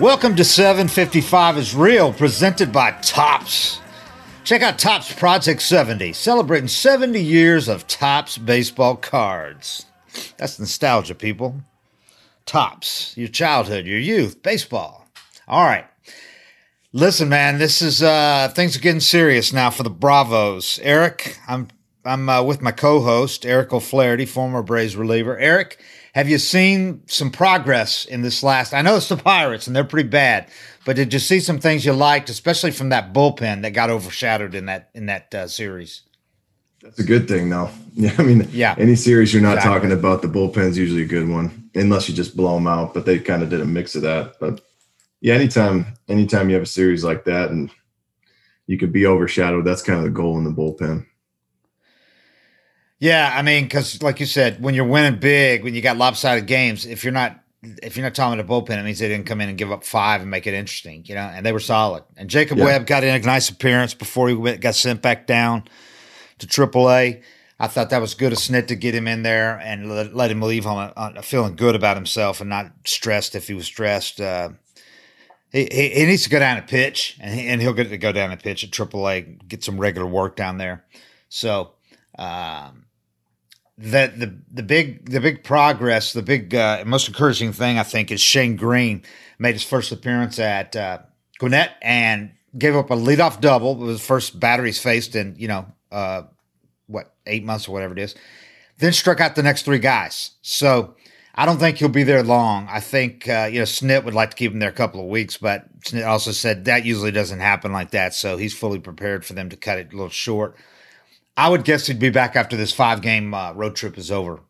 Welcome to 755 is Real, presented by Topps. Check out Topps Project 70, celebrating 70 years of Topps baseball cards. That's nostalgia, people. Topps, your childhood, your youth, baseball. All right. Listen, man, this is uh things are getting serious now for the Bravos. Eric, I'm I'm uh, with my co-host Eric O'Flaherty, former Braves reliever. Eric, have you seen some progress in this last? I know it's the Pirates and they're pretty bad, but did you see some things you liked, especially from that bullpen that got overshadowed in that in that uh, series? That's a good thing, though. Yeah, I mean, Yeah. any series you're not Exactly. talking about, the bullpen's usually a good one, unless you just blow them out. But they kind of did a mix of that. But yeah, anytime, anytime you have a series like that and you could be overshadowed, that's kind of the goal in the bullpen. Yeah, I mean, because like you said, when you're winning big, when you got lopsided games, if you're not if you're not talking the bullpen, it means they didn't come in and give up five and make it interesting, you know. And they were solid. And Jacob Yeah. Webb got in a nice appearance before he went, got sent back down to AAA. I thought that was good of Snit to get him in there and let, let him leave on, a, on feeling good about himself and not stressed if he was stressed. Uh, he, he, he needs to go down and pitch, and, he, and he'll get to go down and pitch at AAA, get some regular work down there. So, um, the the the big the big progress, the big uh, most encouraging thing I think is Shane Greene made his first appearance at uh, Gwinnett and gave up a leadoff double. It was the first batter he's faced in you know uh, what eight months or whatever it is. Then struck out the next three guys. So I don't think he'll be there long. I think uh, you know Snit would like to keep him there a couple of weeks, but Snit also said that usually doesn't happen like that. So he's fully prepared for them to cut it a little short. I would guess he'd be back after this five game uh, road trip is over.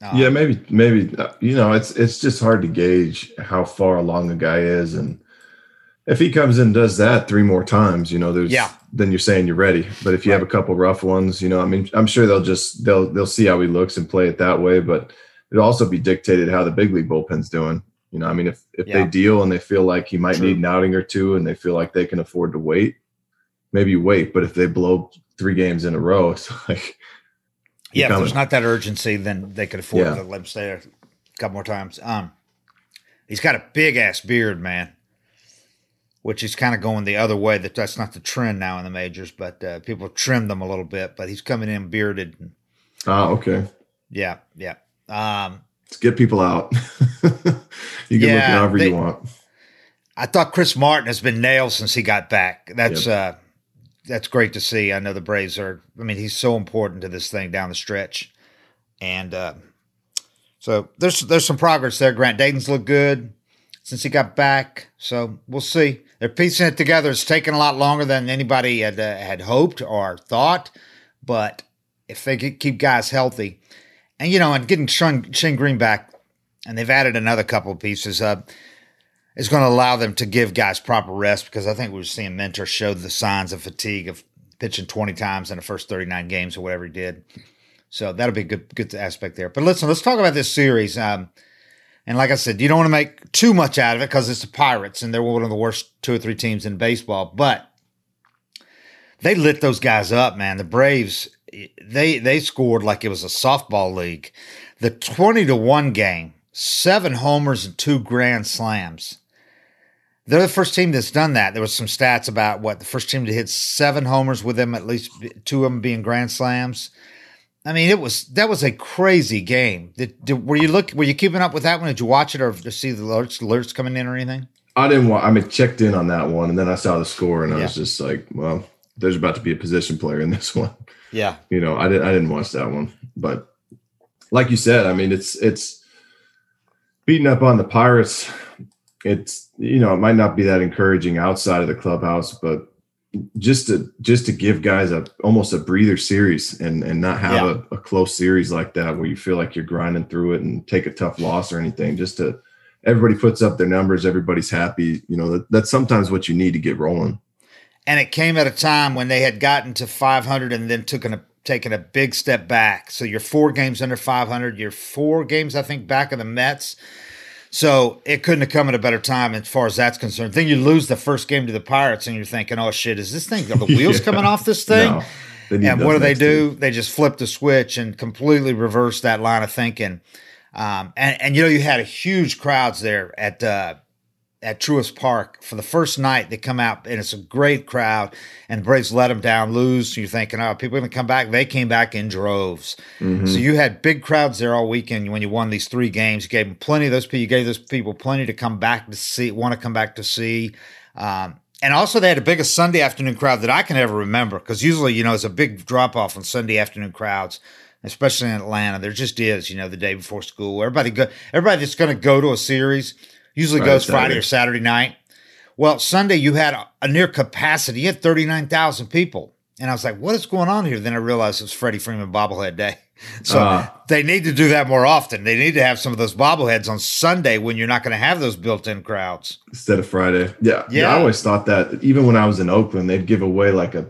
Uh, yeah, maybe, maybe uh, you know, it's it's just hard to gauge how far along a guy is, and if he comes in and does that three more times, you know, there's Yeah. then you're saying you're ready. But if you have a couple rough ones, you know, I mean, I'm sure they'll just they'll they'll see how he looks and play it that way. But it'll also be dictated how the big league bullpen's doing. You know, I mean, if if Yeah. they deal and they feel like he might True. need an outing or two, and they feel like they can afford to wait, maybe wait. But if they blow three games in a row, it's like Yeah, if there's not that urgency, then they could afford Yeah. to let him stay there a couple more times. Um, he's got a big ass beard, man, which is kind of going the other way. That that's not the trend now in the majors, but uh, people trimmed them a little bit. But he's coming in bearded. And, ah, okay, yeah, yeah. Um, let's get people out. you can look however they- you want. I thought Chris Martin has been nailed since he got back. That's uh that's great to see. I know the Braves are I mean, he's so important to this thing down the stretch. And uh so there's there's some progress there. Grant Dayton's looked good since he got back. So we'll see. They're piecing it together. It's taken a lot longer than anybody had uh, had hoped or thought, but if they could keep guys healthy, and you know, and getting Shane, Greene back, and they've added another couple of pieces. Uh, is going to allow them to give guys proper rest because I think we were seeing Minter show the signs of fatigue of pitching 20 times in the first 39 games or whatever he did. So that'll be a good good aspect there. But listen, let's talk about this series. Um, And like I said, you don't want to make too much out of it because it's the Pirates and they're one of the worst two or three teams in baseball. But they lit those guys up, man. The Braves, they they scored like it was a softball league. The twenty to one game, seven homers and two grand slams. They're the first team that's done that. There was some stats about what the first team to hit seven homers with them, at least two of them being grand slams. I mean, it was that was a crazy game. Did, did, were you look? Were you keeping up with that one? Did you watch it or see the alerts, alerts coming in or anything? I didn't. Want, I mean, checked in on that one, and then I saw the score, and I yeah. was just like, "Well, there's about to be a position player in this one." Yeah, you know, I didn't. I didn't watch that one, but like you said, I mean, it's it's beating up on the Pirates. It's you know, it might not be that encouraging outside of the clubhouse, but just to just to give guys a almost a breather series and and not have yeah. a, a, close series like that where you feel like you're grinding through it and take a tough loss or anything just to everybody puts up their numbers everybody's happy you know that, that's sometimes what you need to get rolling. And it came at a time when they had gotten to 500 and then took a taken a big step back. So you're four games under 500 you're four games i think back of the mets so it couldn't have come at a better time as far as that's concerned. Then you lose the first game to the Pirates, and you're thinking, "Oh shit, is this thing? Are the wheels yeah. coming off this thing?" No, and what do they do? Team. They just flip the switch and completely reverse that line of thinking. Um, and and you know you had a huge crowds there at uh, at Truist Park for the first night. They come out and it's a great crowd, and the Braves let them down, lose. You're thinking, oh, people are going to come back. They came back in droves. Mm-hmm. So you had big crowds there all weekend when you won these three games. You gave them plenty of those people. You gave those people plenty to come back to see, want to come back to see. Um, and also, they had the biggest Sunday afternoon crowd that I can ever remember because usually, you know, it's a big drop off on Sunday afternoon crowds especially in Atlanta. There just is, you know, the day before school. Everybody go, everybody that's going to go to a series Usually Friday, goes Friday Saturday. or Saturday night. Well, Sunday you had a, a near capacity. You had 39,000 people. And I was like, what is going on here? Then I realized it was Freddie Freeman bobblehead day. So uh, they need to do that more often. They need to have some of those bobbleheads on Sunday when you're not going to have those built-in crowds instead of Friday. Yeah, yeah, yeah. I always thought that even when I was in Oakland, they'd give away like a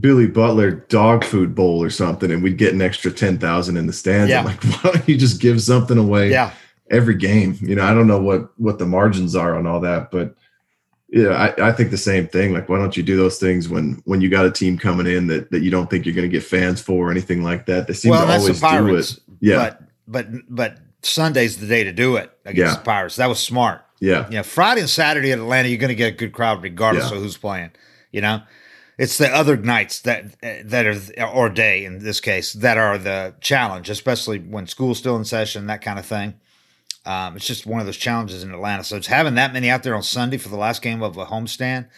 Billy Butler dog food bowl or something, and we'd get an extra ten thousand in the stands. Yeah. I'm like, why don't you just give something away? Yeah every game. You know, I don't know what what the margins are on all that, but yeah, I, I think the same thing. Like, why don't you do those things when when you got a team coming in that that you don't think you're going to get fans for or anything like that? They seem well, to always do it. Yeah, but but but Sunday's the day to do it against yeah. the Pirates. That was smart. Yeah, yeah. Friday and Saturday at Atlanta, you're going to get a good crowd regardless yeah. of who's playing. You know, it's the other nights that that are or day in this case that are the challenge, especially when school's still in session, that kind of thing. Um, it's just one of those challenges in Atlanta. So it's having that many out there on Sunday for the last game of a homestand,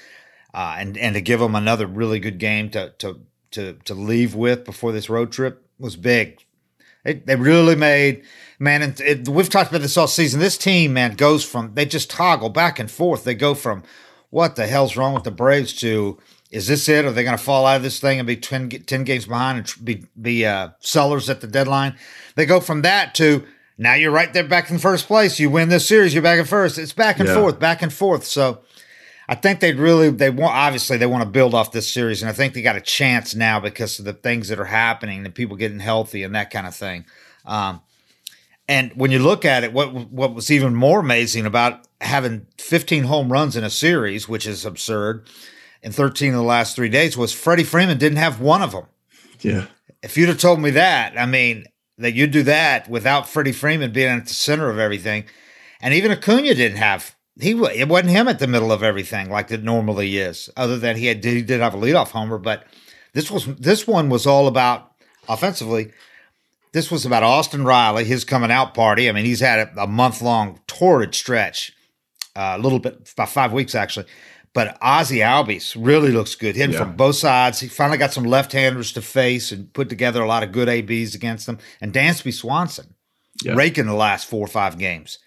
uh, and and to give them another really good game to to to to leave with before this road trip was big. They, they really made man, and it, we've talked about this all season. This team, man, goes from they just toggle back and forth. They go from what the hell's wrong with the Braves to is this it? Are they going to fall out of this thing and be 10, 10 games behind and be be uh, sellers at the deadline? They go from that to now you're right there back in first place. You win this series, you're back in first. It's back and yeah. forth, back and forth. So I think they'd really they want obviously they want to build off this series, and I think they got a chance now because of the things that are happening the people getting healthy and that kind of thing. Um, and when you look at it, what what was even more amazing about having 15 home runs in a series, which is absurd, in 13 of the last three days, was Freddie Freeman didn't have one of them. Yeah. If you'd have told me that, I mean, that you do that without Freddie Freeman being at the center of everything. And even Acuna didn't have he it wasn't him at the middle of everything like it normally is. Other than he had he did have a leadoff homer, but this was this one was all about offensively. This was about Austin Riley, his coming out party. I mean, he's had a, a month long torrid stretch, uh, a little bit about five weeks actually. But Ozzie Albies really looks good, hitting yeah. from both sides. He finally got some left-handers to face and put together a lot of good ABs against them. And Dansby Swanson yeah. raking the last four or five games.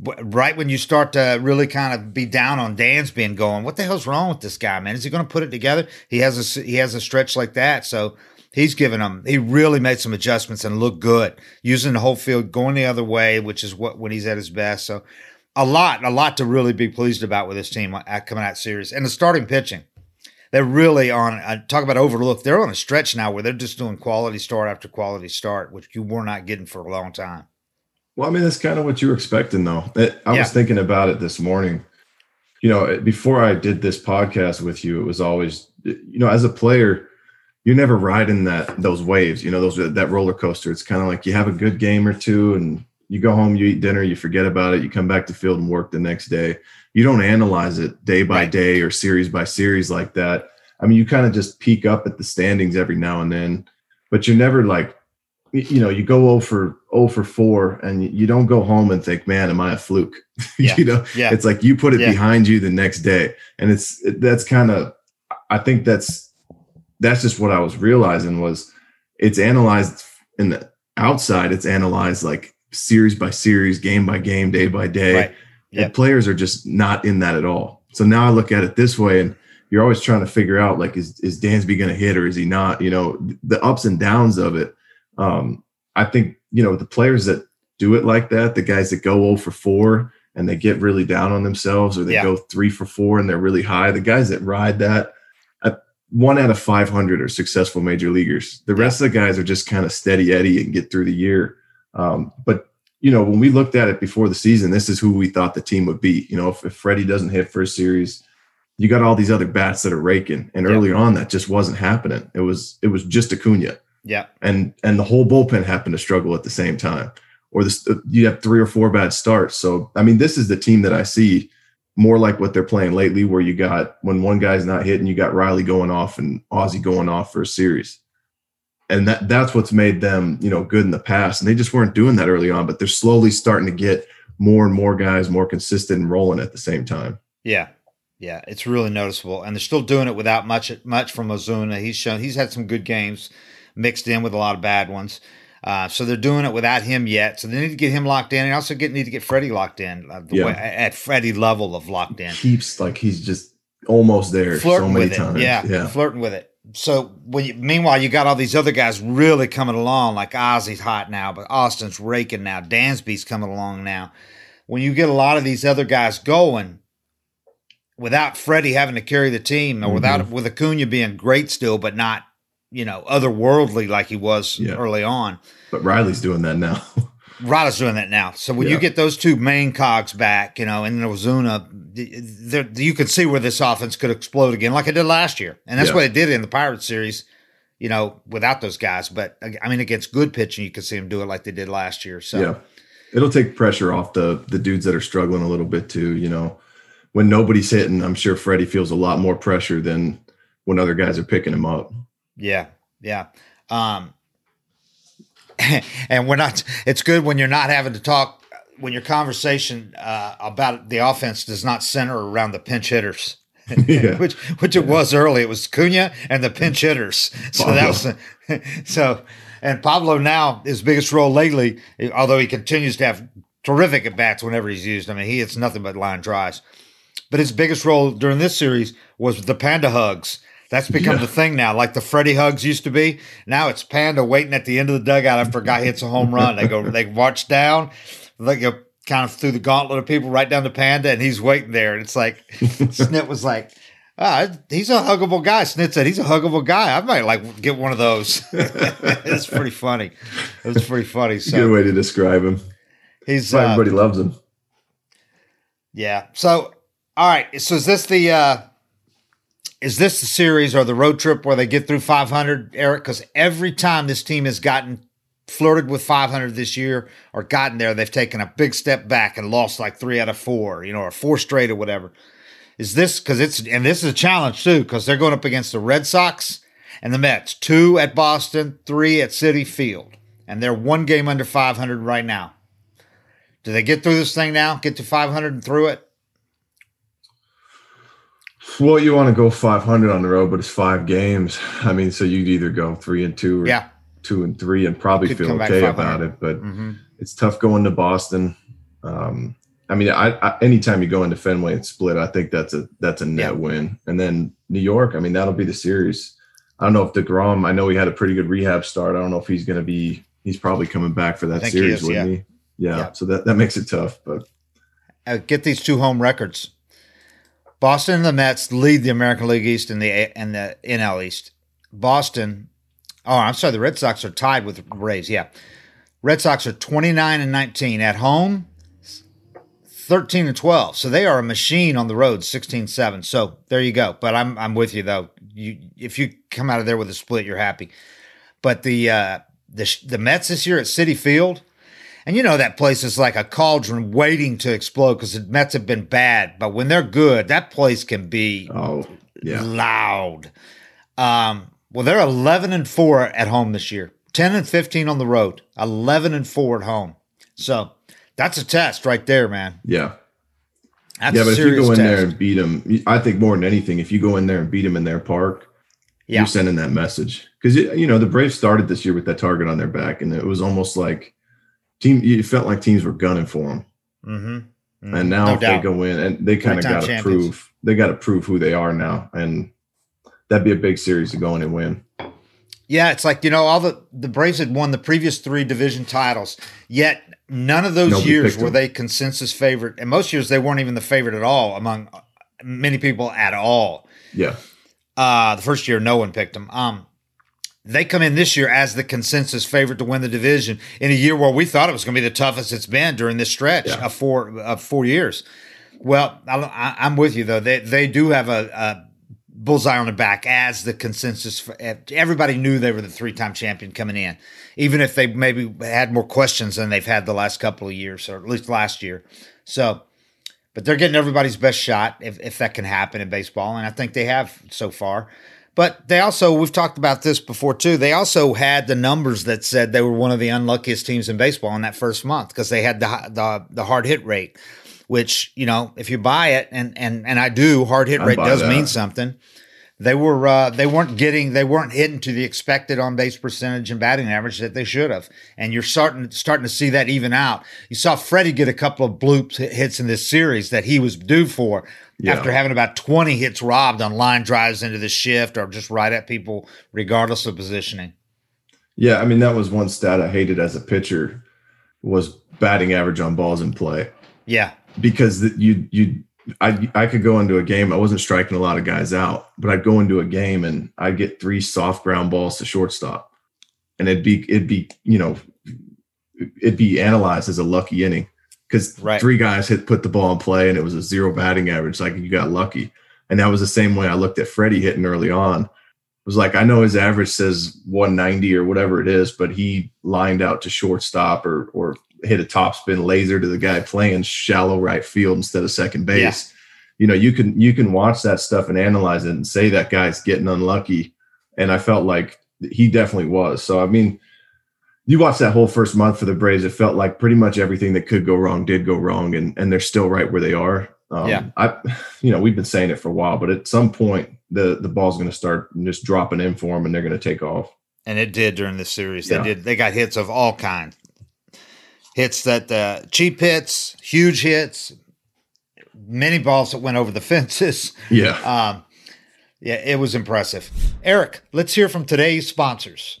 Right when you start to really kind of be down on Dansby and going, what the hell's wrong with this guy, man? Is he going to put it together? He has a he has a stretch like that, so he's given them. He really made some adjustments and looked good, using the whole field, going the other way, which is what when he's at his best. So a lot, a lot to really be pleased about with this team at coming out series and the starting pitching. They're really on. I talk about overlooked. They're on a stretch now where they're just doing quality start after quality start, which you were not getting for a long time. Well, I mean, that's kind of what you were expecting, though. It, I Yeah. was thinking about it this morning. You know, before I did this podcast with you, it was always, you know, as a player, you're never riding that those waves. You know, those that roller coaster. It's kind of like you have a good game or two, and you go home, you eat dinner, you forget about it, you come back to field and work the next day. You don't analyze it day by day or series by series like that. I mean, you kind of just peek up at the standings every now and then, but you're never like, you know, you go over for 0 for 4 and you- you don't go home and think, man, am I a fluke? Yeah. you know, Yeah. it's like you put it Yeah. behind you the next day. And it's, that's kind of, I think that's, that's just what I was realizing was it's analyzed in the outside. It's analyzed like series by series, game by game, day by day. Right. Yep. And players are just not in that at all. So now I look at it this way, and you're always trying to figure out like is is Dansby going to hit or is he not? You know, the ups and downs of it. Um, I think you know the players that do it like that, the guys that go 0 for four and they get really down on themselves, or they Yeah. go three for four and they're really high. The guys that ride that, uh, one out of 500 are successful major leaguers. The rest of the guys are just kind of steady Eddie and get through the year. Um, but you know, when we looked at it before the season, this is who we thought the team would be. You know, if, if Freddie doesn't hit first series, you got all these other bats that are raking. And Yeah. early on, that just wasn't happening. It was it was just Acuna, Yeah. and and the whole bullpen happened to struggle at the same time. Or this, you have three or four bad starts. So I mean, this is the team that I see more like what they're playing lately, where you got when one guy's not hitting, you got Riley going off and Ozzie going off for a series and that that's what's made them you know good in the past and they just weren't doing that early on but they're slowly starting to get more and more guys more consistent and rolling at the same time Yeah. Yeah. It's really noticeable. And they're still doing it without much much from Ozuna. He's shown he's had some good games mixed in with a lot of bad ones. Uh, so they're doing it without him yet. So they need to get him locked in, and also get need to get Freddie locked in uh, the Yeah. way, at Freddie level of locked in. keeps like he's just almost there flirting so many with it. times Yeah, yeah flirting with it. So when you, meanwhile you got all these other guys really coming along, like Ozzie's hot now, but Austin's raking now. Dansby's coming along now. When you get a lot of these other guys going, without Freddie having to carry the team, or Mm-hmm. without with Acuna being great still, but not you know otherworldly like he was Yeah. early on. but riley's doing that now Riley's doing that now. So when you get those two main cogs back, you know, and Ozuna, there- you can see where this offense could explode again, like it did last year, and that's Yeah. what it did in the Pirates series. You know, without those guys, but I mean, against good pitching, you could see them do it like they did last year. So yeah it'll take pressure off the the dudes that are struggling a little bit too you know when nobody's hitting i'm sure freddie feels a lot more pressure than when other guys are picking him up Yeah, yeah. Um, and we're not. It's good when you're not having to talk. When your conversation uh, about the offense does not center around the pinch hitters, Yeah. which which it was early. It was Cunha and the pinch hitters. So that was so. And Pablo now his biggest role lately, although he continues to have terrific at bats whenever he's used. I mean, he hits nothing but line drives. But his biggest role during this series was the panda hugs. That's become Yeah. the thing now, like the Freddie hugs used to be. Now it's panda waiting at the end of the dugout after a guy hits a home run. They go, they march down, they go kind of through the gauntlet of people right down to panda, and he's waiting there. And it's like Snit was like, ah, he's a huggable guy. Snit said he's a huggable guy. I might like get one of those. it's pretty funny. It was pretty funny. So, good way to describe him he's uh, everybody loves him Yeah. So, all right. So is this the uh is this the series or the road trip where they get through 500, Eric? Because every time this team has gotten flirted with 500 this year or gotten there, they've taken a big step back and lost like three out of four, you know, or four straight or whatever. Is this because it's and this is a challenge too because they're going up against the Red Sox and the Mets, two at Boston, three at Citi Field, and they're one game under 500 right now. Do they get through this thing now? Get to 500 and through it? Well, you want to go 500 on the road, but it's five games. I mean, so you'd either go three and two or Yeah. two and three and probably Could feel okay about it. But Mm-hmm. it's tough going to Boston. Um, I mean, I, I anytime you go into Fenway and split, I think that's a that's a net Yeah. win. And then New York, I mean, that'll be the series. I don't know if deGrom. I know he had a pretty good rehab start. I don't know if he's going to be. He's probably coming back for that he series, is, wouldn't he? Yeah. Yeah. So that that makes it tough. But Uh, get these two home records. Boston and the Mets lead the American League East and the and the NL East. Boston, oh, I'm sorry, the Red Sox are tied with Braves. Yeah, Red Sox are 29 and 19 at home, 13 and 12. So they are a machine on the road, 16-7. So there you go. But I'm I'm with you though. You if you come out of there with a split, you're happy. But the uh, the the Mets this year at Citi Field, and you know that place is like a cauldron waiting to explode because the Mets have been bad. But when they're good, that place can be Oh, yeah. loud. Um, well, they're 11 and 4 at home this year, 10 and 15 on the road, 11 and 4 at home. So that's a test right there, man. Yeah. That's yeah, but if you go in test. there and beat them, I think more than anything, if you go in there and beat them in their park, Yeah. you're sending that message. Because you know the Braves started this year with that target on their back, and it was almost like team. You felt like teams were gunning for them, mm-hmm. and now no if doubt. they go in, and they kind of got to prove they got to prove who they are now, and that'd be a big series to go in and win. Yeah, it's like you know all the the Braves had won the previous three division titles, yet none of those Nobody years were them. they consensus favorite, and most years they weren't even the favorite at all among many people at all. Yeah, Uh, the first year, no one picked them. Um, they come in this year as the consensus favorite to win the division in a year where we thought it was going to be the toughest it's been during this stretch Yeah. of four of four years. Well, I, I, I'm with you though. They they do have a, a bullseye on the back as the consensus. Eh, everybody knew they were the three time champion coming in, even if they maybe had more questions than they've had the last couple of years, or at least last year. So but they're getting everybody's best shot if, if that can happen in baseball. And I think they have so far. But they also, we've talked about this before too. They also had the numbers that said they were one of the unluckiest teams in baseball in that first month because they had the, the the hard hit rate, which you know if you buy it and and and I do, hard hit I rate does that. mean something. They were uh, they weren't getting they weren't hitting to the expected on base percentage and batting average that they should have, and you're starting starting to see that even out. You saw Freddie get a couple of bloop hits in this series that he was due for Yeah. after having about 20 hits robbed on line drives into the shift or just right at people regardless of positioning. yeah. I mean, that was one stat I hated as a pitcher was batting average on balls in play. Yeah, because you you I I could go into a game. I wasn't striking a lot of guys out, but I'd go into a game and I'd get three soft ground balls to shortstop, and it'd be it'd be you know it'd be analyzed as a lucky inning because Right. three guys hit put the ball in play and it was a zero batting average. Like you got lucky, and that was the same way I looked at Freddie hitting early on. It was like I know his average says 190 or whatever it is, but he lined out to shortstop or or hit a top spin laser to the guy playing shallow right field instead of second base. You know, you can you can watch that stuff and analyze it and say that guy's getting unlucky. And I felt like he definitely was. So I mean, you watch that whole first month for the Braves, it felt like pretty much everything that could go wrong did go wrong, and and they're still right where they are. Um, Yeah. I, you know, we've been saying it for a while, but at some point the the ball's going to start just dropping in for them, and they're going to take off. and it did during this series. They Yeah. did. They got hits of all kinds. Hits that uh, cheap hits, huge hits, many balls that went over the fences. Yeah. Um, yeah, it was impressive. Eric, let's hear from today's sponsors.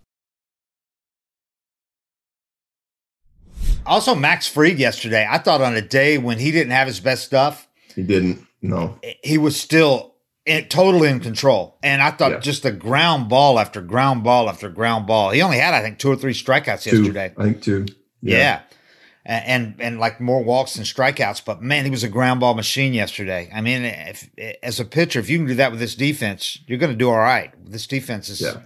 Also, Max Fried yesterday. I thought on a day when he didn't have his best stuff, He didn't. No. he was still in, totally in control. And I thought Yeah. just the ground ball after ground ball after ground ball. He only had, I think, two or three strikeouts Two. yesterday. I think two. Yeah. And, and and like more walks than strikeouts, but man, he was a ground ball machine yesterday. I mean, if, as a pitcher, if you can do that with this defense, you're going to do all right. This defense is Yeah.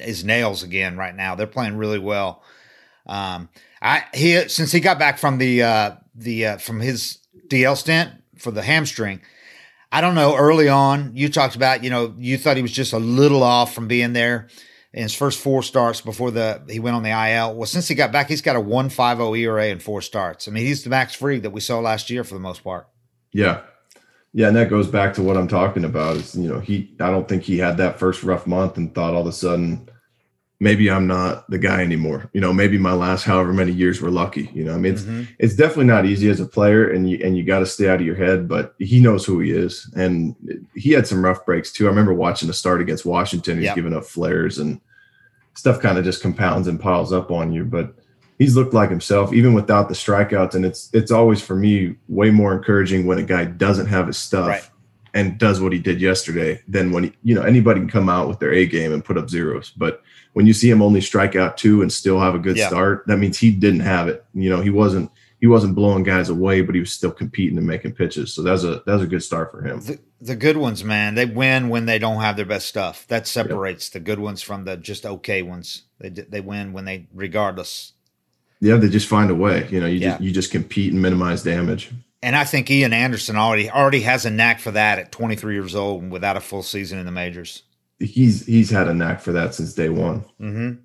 is nails again right now. They're playing really well. Um, I he since he got back from the uh, the uh, from his DL stint for the hamstring. I don't know. Early on, you talked about you know you thought he was just a little off from being there in his first four starts before the he went on the IL. Well, since he got back, he's got a one five zero ERA in four starts. I mean, he's the Max Fried that we saw last year for the most part. Yeah, yeah, and that goes back to what I'm talking about. Is you know he I don't think he had that first rough month and thought all of a sudden maybe I'm not the guy anymore. You know, maybe my last however many years were lucky. You know, I mean, it's mm-hmm. it's definitely not easy as a player, and you and you got to stay out of your head. But he knows who he is, and he had some rough breaks too. I remember watching the start against Washington. He's yep. giving up flares, and stuff kind of just compounds and piles up on you. But he's looked like himself, even without the strikeouts. And it's it's always for me way more encouraging when a guy doesn't have his stuff. Right. And does what he did yesterday, then when he, you know anybody can come out with their A game and put up zeros. But when you see him only strike out two and still have a good yeah. start, that means he didn't have it. You know, he wasn't he wasn't blowing guys away, but he was still competing and making pitches. So that's a that's a good start for him. The, the good ones, man, they win when they don't have their best stuff. That separates yep. the good ones from the just okay ones. They they win when they regardless. Yeah, they just find a way. You know, you yeah. just, you just compete and minimize damage. And I think Ian Anderson already already has a knack for that at 23 years old and without a full season in the majors he's he's had a knack for that since day one. Mm-hmm.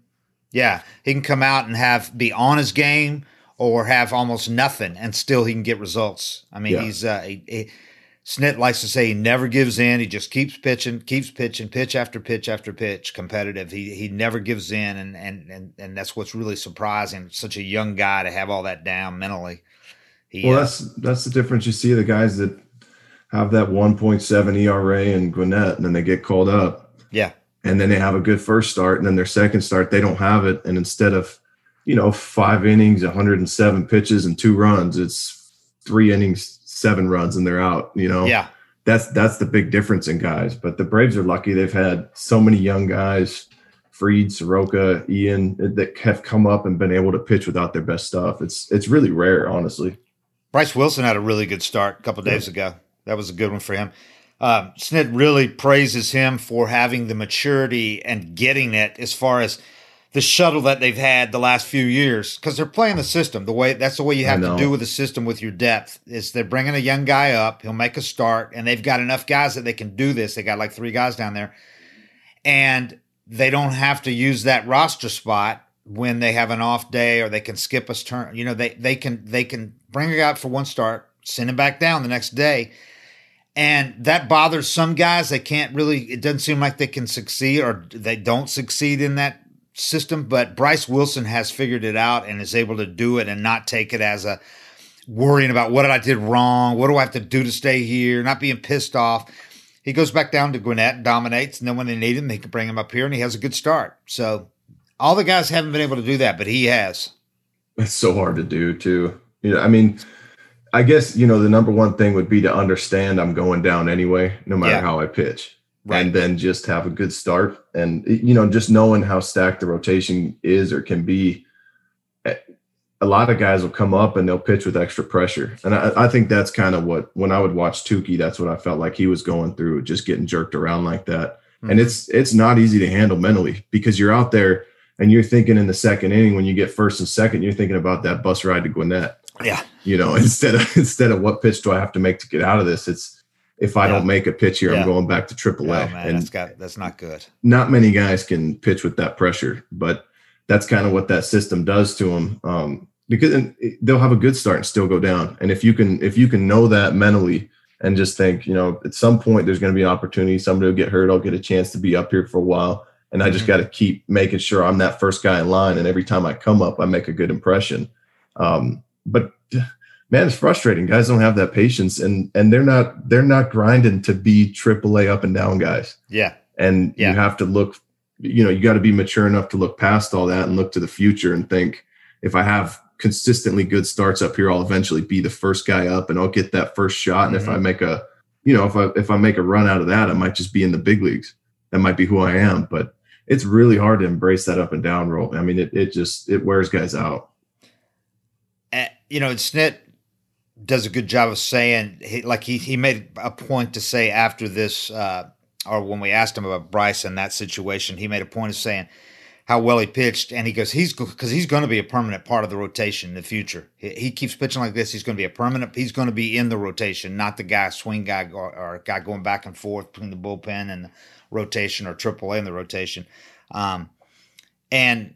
Yeah, he can come out and have be on his game or have almost nothing, and still he can get results. I mean, yeah. he's uh, he, he, Snit likes to say he never gives in. He just keeps pitching, keeps pitching, pitch after pitch after pitch, competitive. He he never gives in, and and and and that's what's really surprising. Such a young guy to have all that down mentally. He, well, uh, that's that's the difference. You see the guys that have that 1.7 ERA in Gwinnett, and then they get called up yeah. And then they have a good first start, and then their second start, they don't have it. And instead of, you know, five innings, 107 pitches, and two runs, it's three innings, seven runs, and they're out, you know? Yeah. That's that's the big difference in guys. But the Braves are lucky. They've had so many young guys, Fried, Soroka, Ian, that have come up and been able to pitch without their best stuff. It's it's really rare, honestly. Bryce Wilson had a really good start a couple days yeah. ago. That was a good one for him. Uh, Snit really praises him for having the maturity and getting it as far as the shuttle that they've had the last few years because they're playing the system. The way that's the way you have to do with the system with your depth is they're bringing a young guy up. He'll make a start and they've got enough guys that they can do this. They got like three guys down there. And they don't have to use that roster spot when they have an off day or they can skip a turn. You know they they can they can bring guy up for one start send him back down the next day and that bothers some guys. They can't really, it doesn't seem like they can succeed or they don't succeed in that system. But Bryce Wilson has figured it out and is able to do it and not take it as a worrying about what did I did wrong? What do I have to do to stay here? Not being pissed off. He goes back down to Gwinnett dominates. And then when they need him, they can bring him up here and he has a good start. So all the guys haven't been able to do that, but he has. It's so hard to do, too. You know, I mean, I guess you know the number one thing would be to understand I'm going down anyway, no matter yeah. how I pitch, right. and then just have a good start. And you know, just knowing how stacked the rotation is or can be, eh, a lot of guys will come up and they'll pitch with extra pressure. And I, I think that's kind of what when I would watch Touki, that's what I felt like he was going through, just getting jerked around like that. Mm-hmm. And it's it's not easy to handle mentally because you're out there and you're thinking in the second inning when you get first and second, you're thinking about that bus ride to Gwinnett yeah. You know, instead of instead of what pitch do I have to make to get out of this, it's if I yeah. don't make a pitch here, yeah. I'm going back to AAA. Man, and that's got that's not good. Not many guys can pitch with that pressure, but that's kind of what that system does to them. Um, because they'll have a good start and still go down. And if you can if you can know that mentally and just think, you know, at some point there's going to be an opportunity, somebody will get hurt, I'll get a chance to be up here for a while. And I just mm-hmm. got to keep making sure I'm that first guy in line. And every time I come up, I make a good impression. Um, but man, it's frustrating. Guys don't have that patience, and and they're not they're not grinding to be AAA up and down guys. Yeah, and yeah. you have to look. You know, you got to be mature enough to look past all that and look to the future and think, if I have consistently good starts up here, I'll eventually be the first guy up, and I'll get that first shot. And mm-hmm. if I mm-hmm. make a, you know, if I if I make a run out of that, I might just be in the big leagues. That might be who I am, but it's really hard to embrace that up and down role. I mean, it it just it wears guys out you know, Snit does a good job of saying, he, like he he made a point to say after this, uh, or when we asked him about Bryce and that situation, he made a point of saying how well he pitched, and he goes, he's because he's going to be a permanent part of the rotation in the future. He, he keeps pitching like this, he's going to be a permanent. He's going to be in the rotation, not the guy swing guy or, or guy going back and forth between the bullpen and the rotation or AAA in the rotation. Um, and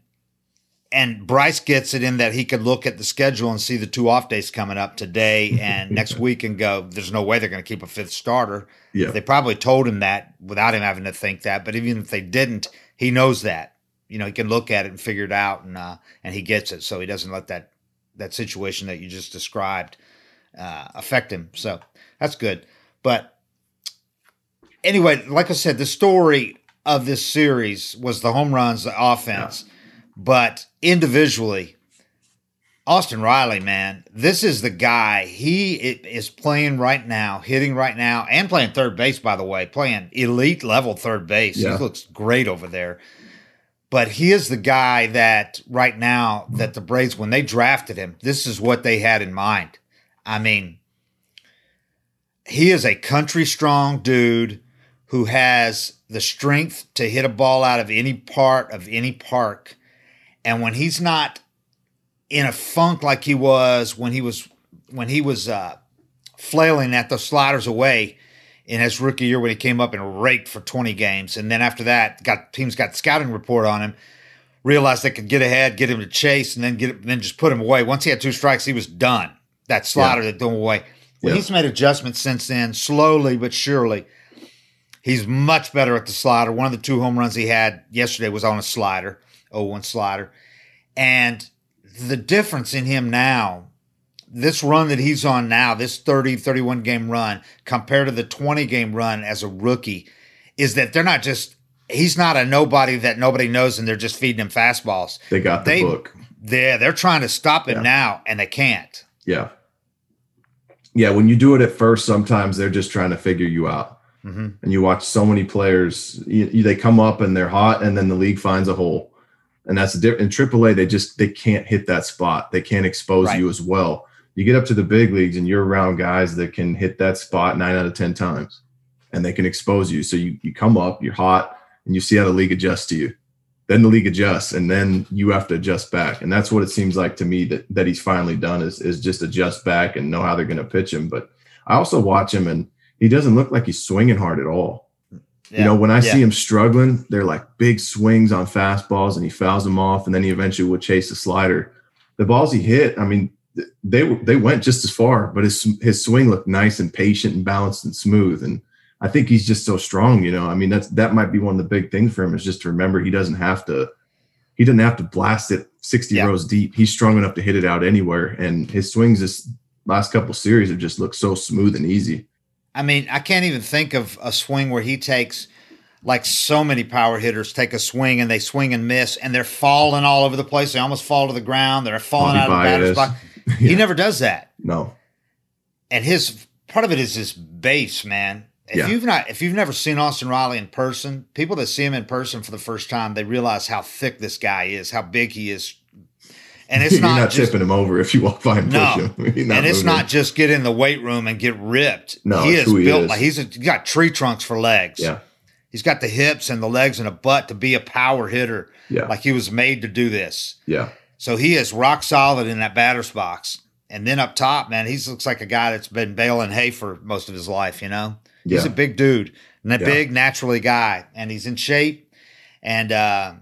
and Bryce gets it in that he could look at the schedule and see the two off days coming up today and next week and go, there's no way they're going to keep a fifth starter. Yeah. They probably told him that without him having to think that, but even if they didn't, he knows that. You know, he can look at it and figure it out and uh, and he gets it. So he doesn't let that that situation that you just described uh, affect him. So that's good. But anyway, like I said, the story of this series was the home runs, the offense. But individually, Austin Riley, man, this is the guy. He is playing right now, hitting right now, and playing third base, by the way, playing elite level third base. Yeah. He looks great over there. But he is the guy that right now that the Braves, when they drafted him, this is what they had in mind. I mean, he is a country strong dude who has the strength to hit a ball out of any part of any park. And when he's not in a funk like he was when he was when he was uh, flailing at the sliders away in his rookie year when he came up and raked for 20 games, and then after that, got teams got scouting report on him, realized they could get ahead, get him to chase, and then get then just put him away. Once he had two strikes, he was done. That slider that threw him away. Well, Yeah. he's made adjustments since then, slowly but surely. He's much better at the slider. One of the two home runs he had yesterday was on a slider, 0-1 slider. And the difference in him now, this run that he's on now, this 30, 31 game run, compared to the 20 game run as a rookie, is that they're not just, he's not a nobody that nobody knows and they're just feeding him fastballs. They got the They- book. They're, they're trying to stop him Yeah. now and they can't. Yeah. Yeah. When you do it at first, sometimes they're just trying to figure you out. hmm And you watch so many players, you, you- they come up and they're hot, and then the league finds a hole. And that's the difference. In AAA, they just they can't hit that spot. They can't expose Right. you as well. You get up to the big leagues, and you're around guys that can hit that spot nine out of ten times, and they can expose you. So you you come up, you're hot, and you see how the league adjusts to you. Then the league adjusts, and then you have to adjust back. And that's what it seems like to me that that he's finally done is is just adjust back and know how they're going to pitch him. But I also watch him, and he doesn't look like he's swinging hard at all. You know, when I Yeah. see him struggling, they're like big swings on fastballs, and he fouls them off, and then he eventually will chase the slider. The balls he hit, I mean, they they went just as far, but his his swing looked nice and patient and balanced and smooth. And I think he's just so strong. You know, I mean, that's that might be one of the big things for him is just to remember he doesn't have to he doesn't have to blast it sixty Yeah. rows deep. He's strong enough to hit it out anywhere, and his swings this last couple series have just looked so smooth and easy. I mean, I can't even think of a swing where he takes like so many power hitters take a swing and they swing and miss and they're falling all over the place. They almost fall to the ground. They're falling out of the batter's box. He Yeah. never does that. No, And his part of it is his base, man. If Yeah. you've not if you've never seen Austin Riley in person, people that see him in person for the first time, they realize how thick this guy is, how big he is. And it's you're not, not, just tipping him over if you walk by and push him. And it's moving not just get in the weight room and get ripped. No, he is who he built is. like he's, a, he's got tree trunks for legs. Yeah, He's got the hips and the legs and a butt to be a power hitter. yeah, Like he was made to do this. yeah, So he is rock solid in that batter's box. And then up top, man, he looks like a guy that's been baling hay for most of his life, you know? He's Yeah. a big dude, and a Yeah. big naturally guy, and he's in shape. And uh,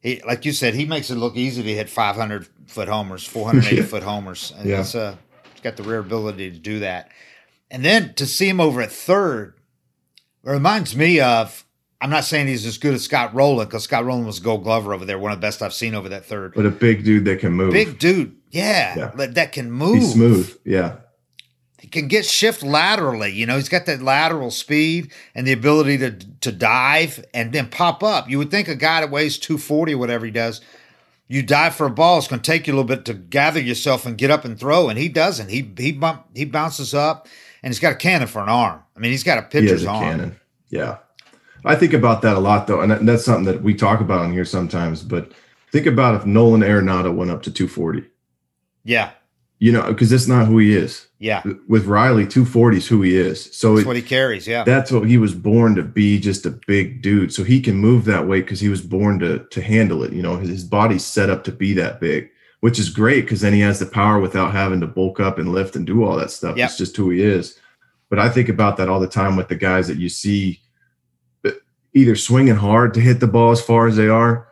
he, like you said, he makes it look easy to hit 500 foot homers, 480 Yeah. foot homers. And Yeah. it's, uh, he's got the rare ability to do that. And then to see him over at third reminds me of. I'm not saying he's as good as Scott Rolen because Scott Rolen was a Gold Glover over there, one of the best I've seen over that third. but a big dude that can move. Big dude, yeah, Yeah. that- that can move. He's smooth. Yeah, He can get shift laterally. You know, he's got that lateral speed and the ability to to dive and then pop up. You would think a guy that weighs 240 or whatever he does, you dive for a ball, it's going to take you a little bit to gather yourself and get up and throw. And he doesn't. He he bump, he bounces up and he's got a cannon for an arm. I mean, he's got a he pitcher's has a arm. cannon. Yeah, I think about that a lot though, and that's something that we talk about on here sometimes. But think about if Nolan Arenado went up to 240. Yeah, You know, because that's not who he is. Yeah, With Riley, 240 is who he is. So that's it, what he carries. Yeah, that's what he was born to be just a big dude so he can move that weight because he was born to to handle it you know his, his body's set up to be that big which is great because then he has the power without having to bulk up and lift and do all that stuff Yep. it's just who he is but i think about that all the time with the guys that you see uh, either swinging hard to hit the ball as far as they are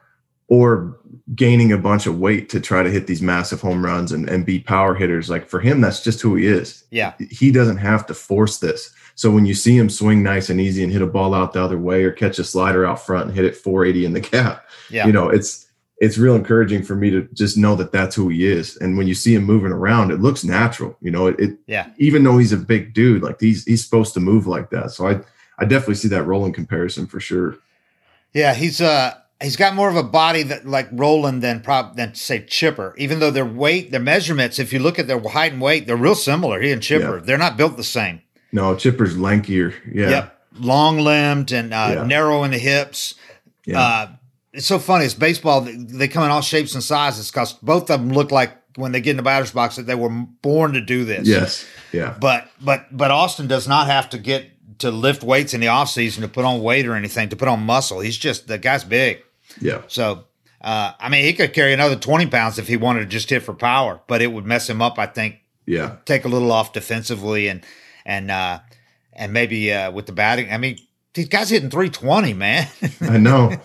or gaining a bunch of weight to try to hit these massive home runs and, and be power hitters like for him that's just who he is yeah, he doesn't have to force this. So when you see him swing nice and easy and hit a ball out the other way or catch a slider out front and hit it 480 in the gap, yeah. you know, it's it's real encouraging for me to just know that that's who he is. And when you see him moving around, it looks natural. You know, it, it Yeah. even though he's a big dude, like he's he's supposed to move like that. So I I definitely see that Rolen comparison for sure. Yeah, he's uh he's got more of a body that like Rolen than prob than say Chipper. Even though their weight, their measurements, if you look at their height and weight, they're real similar. He and Chipper, Yeah. they're not built the same. No, Chipper's lankier. Yeah. Yep, long limbed and uh, Yeah. narrow in the hips. Yeah. Uh, it's so funny. It's baseball. they- They come in all shapes and sizes because both of them look like when they get in the batter's box that they were born to do this. yes. Yeah. But but but Austin does not have to get to lift weights in the offseason to put on weight or anything to put on muscle. He's just the guy's big. Yeah. So uh, I mean he could carry another twenty pounds if he wanted to just hit for power, but it would mess him up, I think, Yeah. take a little off defensively and and uh and maybe uh with the batting. I mean, these guys hitting three twenty, man. I know,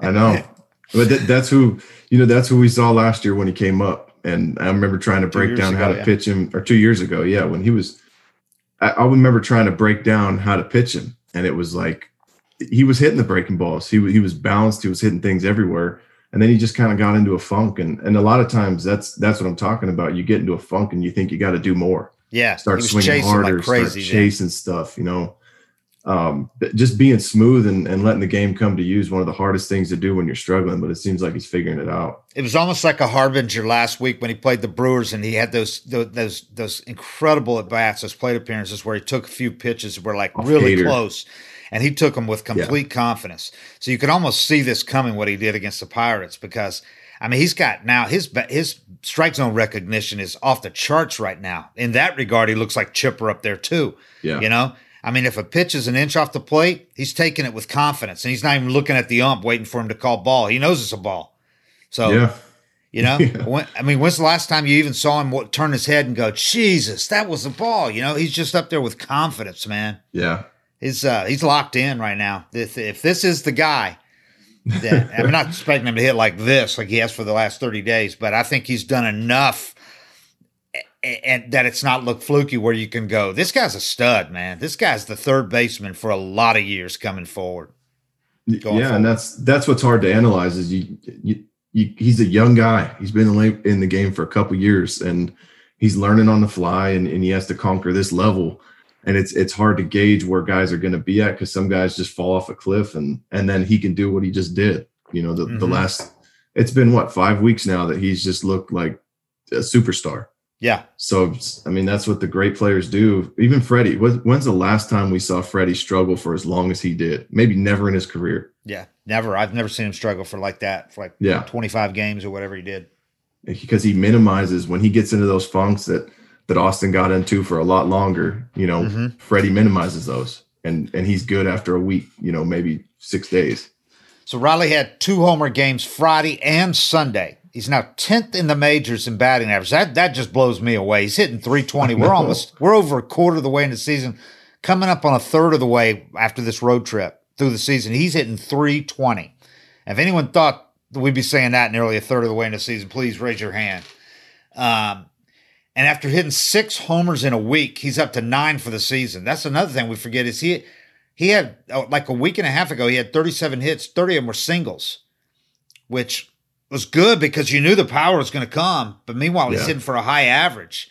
I know. But that, that's who you know. That's who we saw last year when he came up, and I remember trying to break down how to yeah. pitch him, or two years ago, yeah, when he was. I, I remember trying to break down how to pitch him, and it was like he was hitting the breaking balls. He was he was balanced. He was hitting things everywhere, and then he just kind of got into a funk. And and a lot of times that's that's what I'm talking about. You get into a funk, and you think you got to do more yeah, start swinging harder, like crazy. start chasing stuff, you know. Um, just being smooth and, and letting the game come to you is one of the hardest things to do when you're struggling, but it seems like he's figuring it out. It was almost like a harbinger last week when he played the Brewers and he had those those those, those incredible at bats, those plate appearances where he took a few pitches that were like Off really Hader. close, and he took them with complete confidence. So you could almost see this coming what he did against the Pirates because I mean he's got now his his strike zone recognition is off the charts right now. In that regard, he looks like Chipper up there too. Yeah. You know, I mean, if a pitch is an inch off the plate, he's taking it with confidence, and he's not even looking at the ump waiting for him to call ball. He knows it's a ball. So Yeah. you know, Yeah. when, I mean, when's the last time you even saw him turn his head and go, "Jesus, that was a ball"? You know, he's just up there with confidence, man. Yeah. He's uh, he's locked in right now. If, if this is the guy, I'm not expecting him to hit like this, like he has for the last 30 days, but I think he's done enough. a- a- And that it's not look fluky where you can go, this guy's a stud, man. This guy's the third baseman for a lot of years coming forward. Going yeah. forward. And that's, that's what's hard to analyze is you, you, you he's a young guy. He's been in the, in the game for a couple years and he's learning on the fly and, and he has to conquer this level. And it's, it's hard to gauge where guys are going to be at because some guys just fall off a cliff and, and then he can do what he just did. You know, the, the Mhm. last, it's been what, five weeks now that he's just looked like a superstar. Yeah. So I mean, that's what the great players do. Even Freddie. When's the last time we saw Freddie struggle for as long as he did? Maybe never in his career. Yeah. Never. I've never seen him struggle for like that, for like Yeah, 25 games or whatever he did. because he minimizes when he gets into those funks that that Austin got into for a lot longer. You know, Mhm. Freddie minimizes those, and and he's good after a week. You know, maybe six days. So Riley had two homer games Friday and Sunday. He's now 10th in the majors in batting average. That that just blows me away. He's hitting 320. We're almost we're over a quarter of the way in the season, coming up on a third of the way after this road trip through the season. He's hitting 320. If anyone thought that we'd be saying that nearly a third of the way in the season, please raise your hand. Um, and after hitting six homers in a week, he's up to nine for the season. That's another thing we forget is he he had oh, like a week and a half ago he had 37 hits 30 of them were singles which was good because you knew the power was going to come but meanwhile he's Yeah. hitting for a high average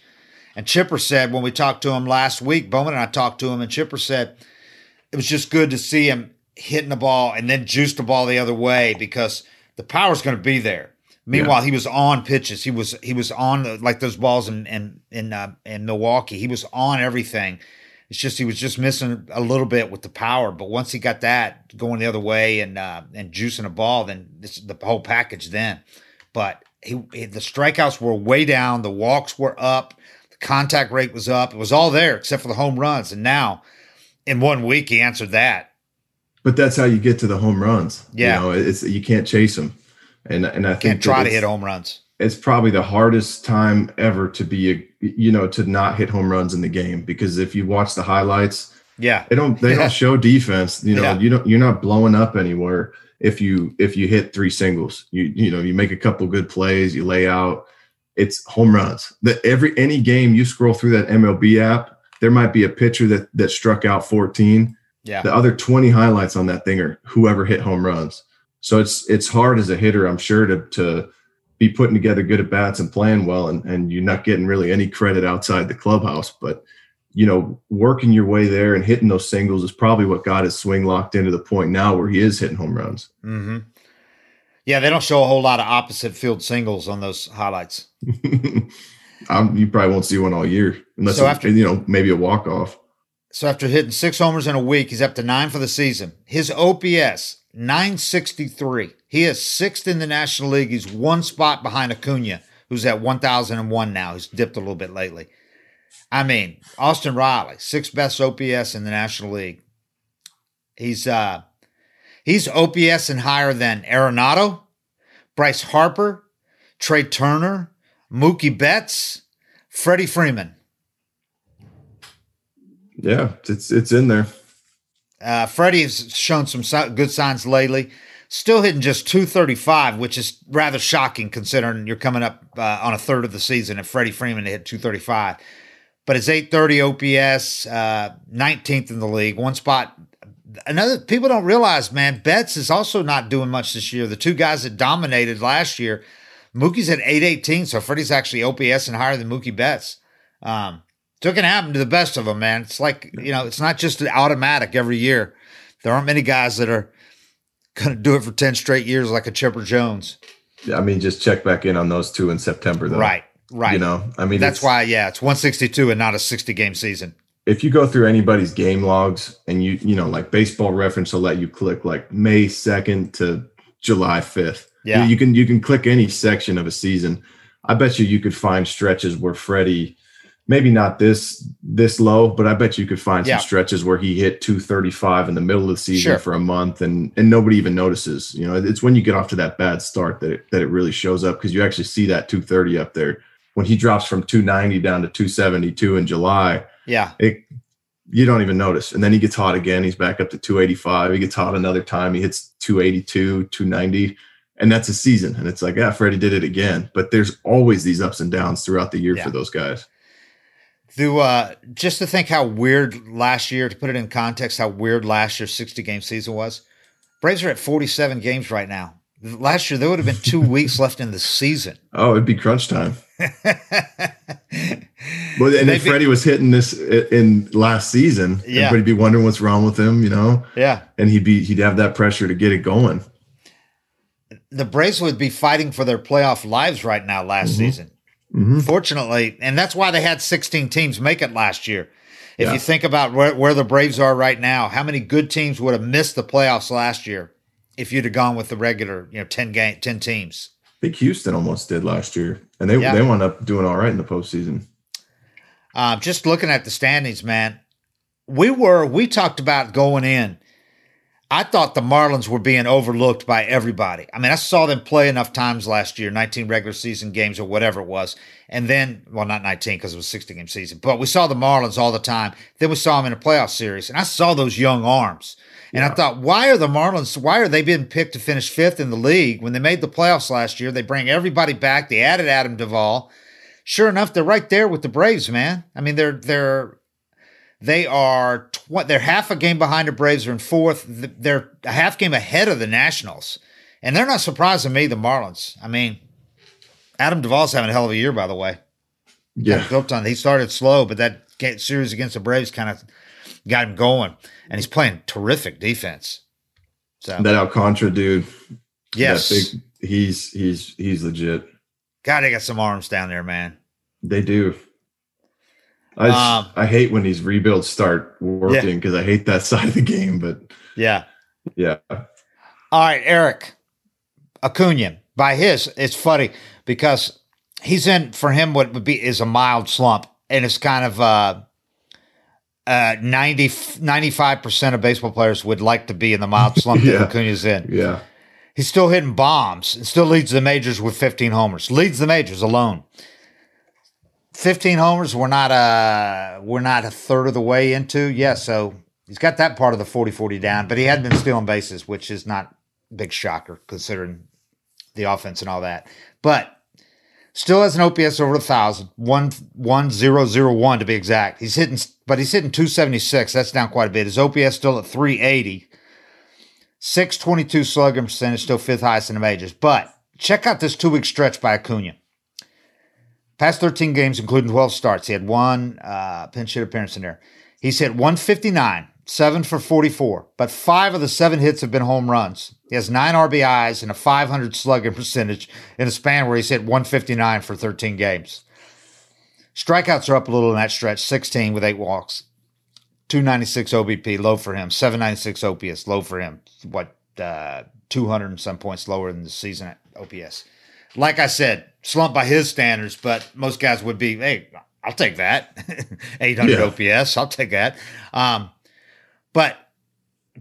and chipper said when we talked to him last week bowman and i talked to him and chipper said it was just good to see him hitting the ball and then juice the ball the other way because the power's going to be there meanwhile he was on pitches he was he was on the, like those balls in in in, uh, in milwaukee he was on everything it's just he was just missing a little bit with the power, but once he got that going the other way and uh, and juicing a ball, then this the whole package then. But he, he the strikeouts were way down, the walks were up, the contact rate was up. It was all there except for the home runs. And now, in one week, he answered that. But that's how you get to the home runs. Yeah. you know, it's you can't chase them, and and I Can't think try to hit home runs. it's probably the hardest time ever to be a you know to not hit home runs in the game because if you watch the highlights Yeah, they don't they Yeah. don't show defense you know Yeah. you don't you're not blowing up anywhere if you if you hit three singles you you know you make a couple good plays you lay out it's home runs that every any game you scroll through that MLB app there might be a pitcher that that struck out 14 yeah, the other 20 highlights on that thing are whoever hit home runs. So it's it's hard as a hitter, I'm sure, to to be putting together good at bats and playing well, and and you're not getting really any credit outside the clubhouse. But you know, working your way there and hitting those singles is probably what got his swing locked into the point now where he is hitting home runs. hmm yeah. They don't show a whole lot of opposite field singles on those highlights. um, you probably won't see one all year unless So after- you know maybe a walk off. So after hitting six homers in a week, he's up to nine for the season. His OPS, 963. He is sixth in the National League. He's one spot behind Acuna, who's at 1,001 now. He's dipped a little bit lately. I mean, Austin Riley, sixth best OPS in the National League. He's uh he's OPS and higher than Arenado, Bryce Harper, Trea Turner, Mookie Betts, Freddie Freeman. Yeah, it's it's in there. Uh, Freddie has shown some si- good signs lately. Still hitting just 235, which is rather shocking considering you're coming up uh, on a third of the season and Freddie Freeman hit 235. But his 830 OPS, uh, 19th in the league, one spot. Another people don't realize, man, Betts is also not doing much this year. The two guys that dominated last year, Mookie's at 818, so Freddie's actually OPS and higher than Mookie Betts. Um, so it can happen to the best of them, man. It's like, you know, it's not just an automatic every year. There aren't many guys that are going to do it for 10 straight years like a Chipper Jones. I mean, just check back in on those two in September, though. Right, right. You know, I mean, That's why, yeah, it's 162 and not a 60 game season. if you go through anybody's game logs and you you know like baseball reference will let you click like may 2nd to july 5th Yeah. you, you can you can click any section of a season i bet you you could find stretches where freddie maybe not this this low but i bet you could find Yeah. some stretches where he hit 235 in the middle of the season Sure. for a month and and nobody even notices you know it's when you get off to that bad start that it, that it really shows up because you actually see that 230 up there when he drops from 290 down to 272 in july Yeah. it you don't even notice. And then he gets hot again. He's back up to 285. He gets hot another time. He hits 282, 290. And that's a season. And it's like, yeah, Freddie did it again. But there's always these ups and downs throughout the year Yeah. for those guys. To, uh, just to think how weird last year, to put it in context, how weird last year's 60 game season was. Braves are at 47 games right now. Last year, there would have been two weeks left in the season. Oh, it'd be crunch time. Well, and They'd if Freddie was hitting this in last season, Yeah. everybody'd be wondering what's wrong with him, you know, yeah. and he'd be, he'd have that pressure to get it going. The Braves would be fighting for their playoff lives right now last season. Mhm. Fortunately, and that's why they had 16 teams make it last year. If Yeah. you think about where, where the Braves are right now, how many good teams would have missed the playoffs last year if you'd have gone with the regular, you know, 10 game 10 teams? I think Houston almost did last year. And they, Yeah. they wound up doing all right in the postseason. Uh, just looking at the standings, man, we were we talked about going in. I thought the Marlins were being overlooked by everybody. I mean, I saw them play enough times last year, 19 regular season games or whatever it was. And then, well, not 19 because it was a 60 game season, but we saw the Marlins all the time. Then we saw them in a playoff series and I saw those young arms. And I thought, why are the Marlins, why are they being picked to finish fifth in the league when they made the playoffs last year? They bring everybody back. They added Adam Duvall sure enough, they're right there with the Braves, man. I mean, they're they're they are tw- they're half a game behind the Braves. They're in fourth. They're a half game ahead of the Nationals, and they're not surprising me. The Marlins. I mean, Adam Duvall's having a hell of a year, by the way. Yeah. Built on. He started slow, but that series against the Braves kind of got him going, and he's playing terrific defense. So That Alcantara dude, yes, big, he's he's he's legit. God, they got some arms down there, man. They do. I Um, I hate when these rebuilds start working because I hate that side of the game. But Yeah. yeah, All right, Eric Acuna. by his. It's funny because he's in for him what would be is a mild slump, and it's kind of uh, uh 95 percent of baseball players would like to be in the mild slump Yeah. that Acuna's in. Yeah. He's still hitting bombs and still leads the majors with 15 homers. Leads the majors alone. 15 homers. We're not uh we're not a third of the way into. Yeah, so he's got that part of the 40-40 down, but he had been stealing bases, which is not a big shocker considering the offense and all that. But still has an OPS over a thousand, one one zero zero one to be exact. He's hitting, but he's hitting two seventy six. That's down quite a bit. His OPS still at three eighty. 622 slugging percentage, still fifth highest in the majors. But check out this two week stretch by Acuna. Past 13 games, including 12 starts, he had one uh, pinch hit appearance in there. He's hit 159, seven for 44, but five of the seven hits have been home runs. He has nine RBIs and a 500 slugging percentage in a span where he's hit 159 for 13 games. Strikeouts are up a little in that stretch, 16 with eight walks. 296 OBP, low for him. 796 OPS, low for him. What, uh, 200 and some points lower than the season OPS. Like I said, slump by his standards, but most guys would be, hey, I'll take that. 800 Yeah. OPS, I'll take that. Um, but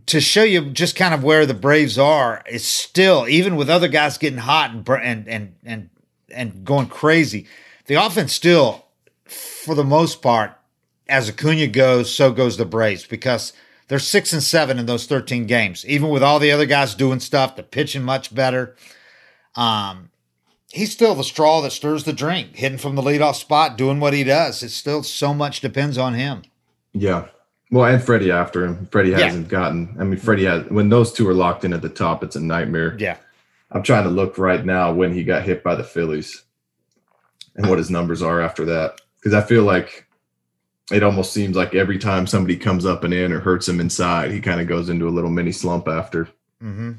to show you just kind of where the Braves are, it's still, even with other guys getting hot and, and, and, and, and going crazy, the offense still, for the most part, as Acuna goes, so goes the Braves because they're six and seven in those 13 games. Even with all the other guys doing stuff, the pitching much better. Um, he's still the straw that stirs the drink, hitting from the leadoff spot, doing what he does. It's still so much depends on him. Yeah. Well, and Freddie after him. Freddie Yeah. hasn't gotten. I mean, Freddie has. When those two are locked in at the top, it's a nightmare. Yeah. I'm trying to look right now when he got hit by the Phillies, and what his numbers are after that. Because I feel like it almost seems like every time somebody comes up and in or hurts him inside, he kind of goes into a little mini slump after. hmm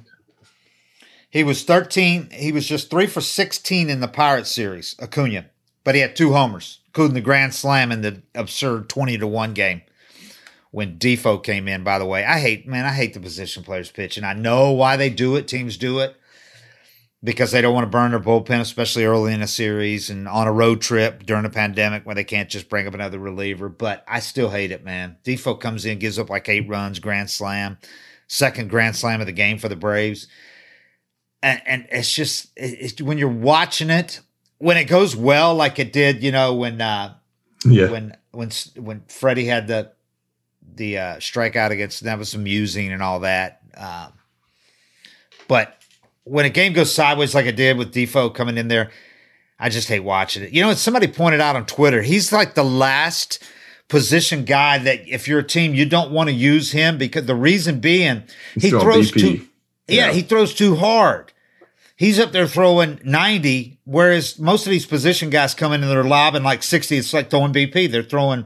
He was 13. He was just three for 16 in the Pirates series, Acuna, but he had two homers, including the grand slam in the absurd 20 to 1 game when Difo came in, by the way. I hate, man, I hate the position players pitching. I know why they do it. Teams do it because they don't want to burn their bullpen, especially early in a series and on a road trip during a pandemic when they can't just bring up another reliever. But I still hate it, man. Difo comes in, gives up like eight runs, grand slam, second grand slam of the game for the Braves. And, and it's just it's, when you're watching it, when it goes well, like it did, you know, when uh, Yeah. when when when Freddie had the the uh, strikeout against that was amusing and all that. Um, but when a game goes sideways like it did with Difo coming in there, I just hate watching it. You know, somebody pointed out on Twitter, he's like the last position guy that if you're a team, you don't want to use him because the reason being he throws BP. too. Yeah, Yeah. he throws too hard. He's up there throwing 90, whereas most of these position guys come in and they're lobbing like 60. It's like throwing BP. They're throwing,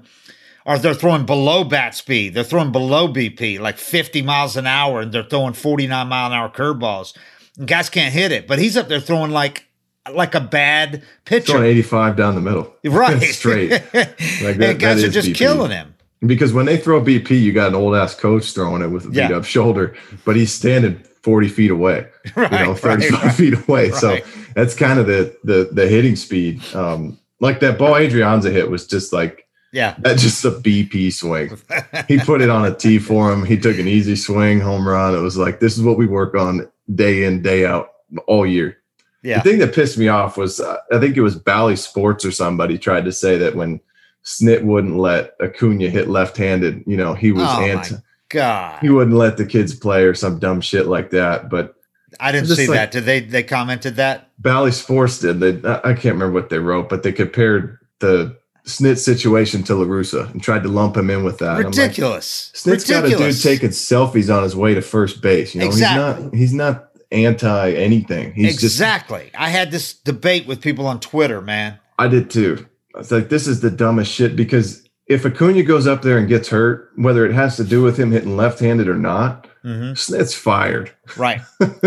or they're throwing below bat speed. They're throwing below BP, like 50 miles an hour, and they're throwing 49 mile an hour curveballs. Guys can't hit it, but he's up there throwing like like a bad pitcher. Throwing 85 down the middle. Right. Straight. Like that, and guys are just BP. killing him. Because when they throw BP, you got an old ass coach throwing it with a beat Yeah. up shoulder, but he's standing 40 feet away, Right, you know, 35 right. feet away. So that's kind of the, the, the hitting speed. Um, like that ball Adrianza hit was just like, Yeah. that's just a BP swing. He put it on a tee for him. He took an easy swing, home run. It was like, this is what we work on day in, day out all year. Yeah. The thing that pissed me off was uh, I think it was Bally Sports or somebody tried to say that when Snit wouldn't let Acuna hit left-handed, you know, he was Oh, anti. God. He wouldn't let the kids play or some dumb shit like that. But I didn't see like- that. Did they they commented that? Bally Sports did. They I can't remember what they wrote, but they compared the Snit situation to La Russa and tried to lump him in with that. I'm like, Ridiculous. Snit's got a dude taking selfies on his way to first base. You know, Exactly. he's not he's not anti anything. He's just exactly. I had this debate with people on Twitter, man. I did too. I was like, this is the dumbest shit because if Acuna goes up there and gets hurt, whether it has to do with him hitting left-handed or not, Mhm. Snit's fired. Right.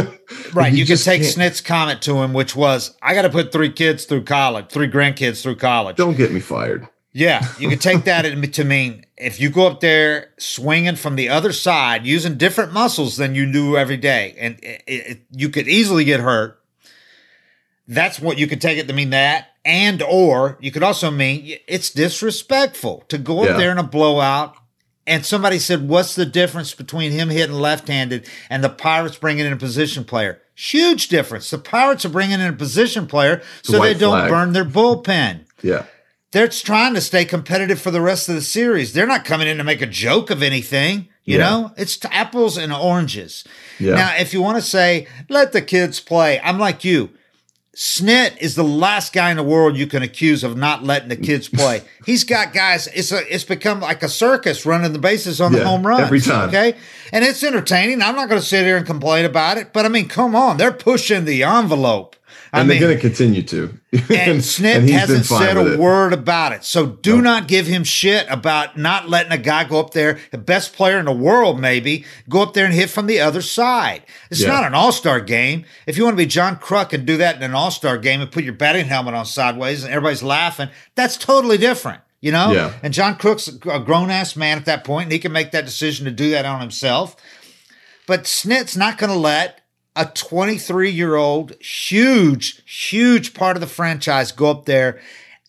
Right. You You, can take can't- Snit's comment to him, which was, I got to put three kids through college, three grandkids through college. Don't get me fired. Yeah. You can take that to mean if you go up there swinging from the other side, using different muscles than you do every day, and it, it, you could easily get hurt. That's what you could take it to mean that. And or you could also mean it's disrespectful to go up Yeah. there in a blowout. And somebody said, "What's the difference between him hitting left-handed and the Pirates bringing in a position player?" Huge difference. The Pirates are bringing in a position player so they don't flag. burn their bullpen. Yeah. They're trying to stay competitive for the rest of the series. They're not coming in to make a joke of anything. You Yeah. know, it's t- apples and oranges. Yeah. Now, if you want to say, let the kids play, I'm like you. Snit is the last guy in the world you can accuse of not letting the kids play. He's got guys. It's a. It's become like a circus running the bases on the home runs every time. Okay, and it's entertaining. I'm not going to sit here and complain about it. But I mean, come on, they're pushing the envelope. And mean, they're going to continue to. and Snit and he's hasn't said a it. word about it. So do not give him shit about not letting a guy go up there, the best player in the world, maybe, go up there and hit from the other side. It's Yeah. not an all star game. If you want to be John Kruk and do that in an all star game and put your batting helmet on sideways and everybody's laughing, that's totally different. You know? Yeah. And John Kruk's a grown ass man at that point, and he can make that decision to do that on himself. But Snit's not going to let a 23 year old, huge, huge part of the franchise go up there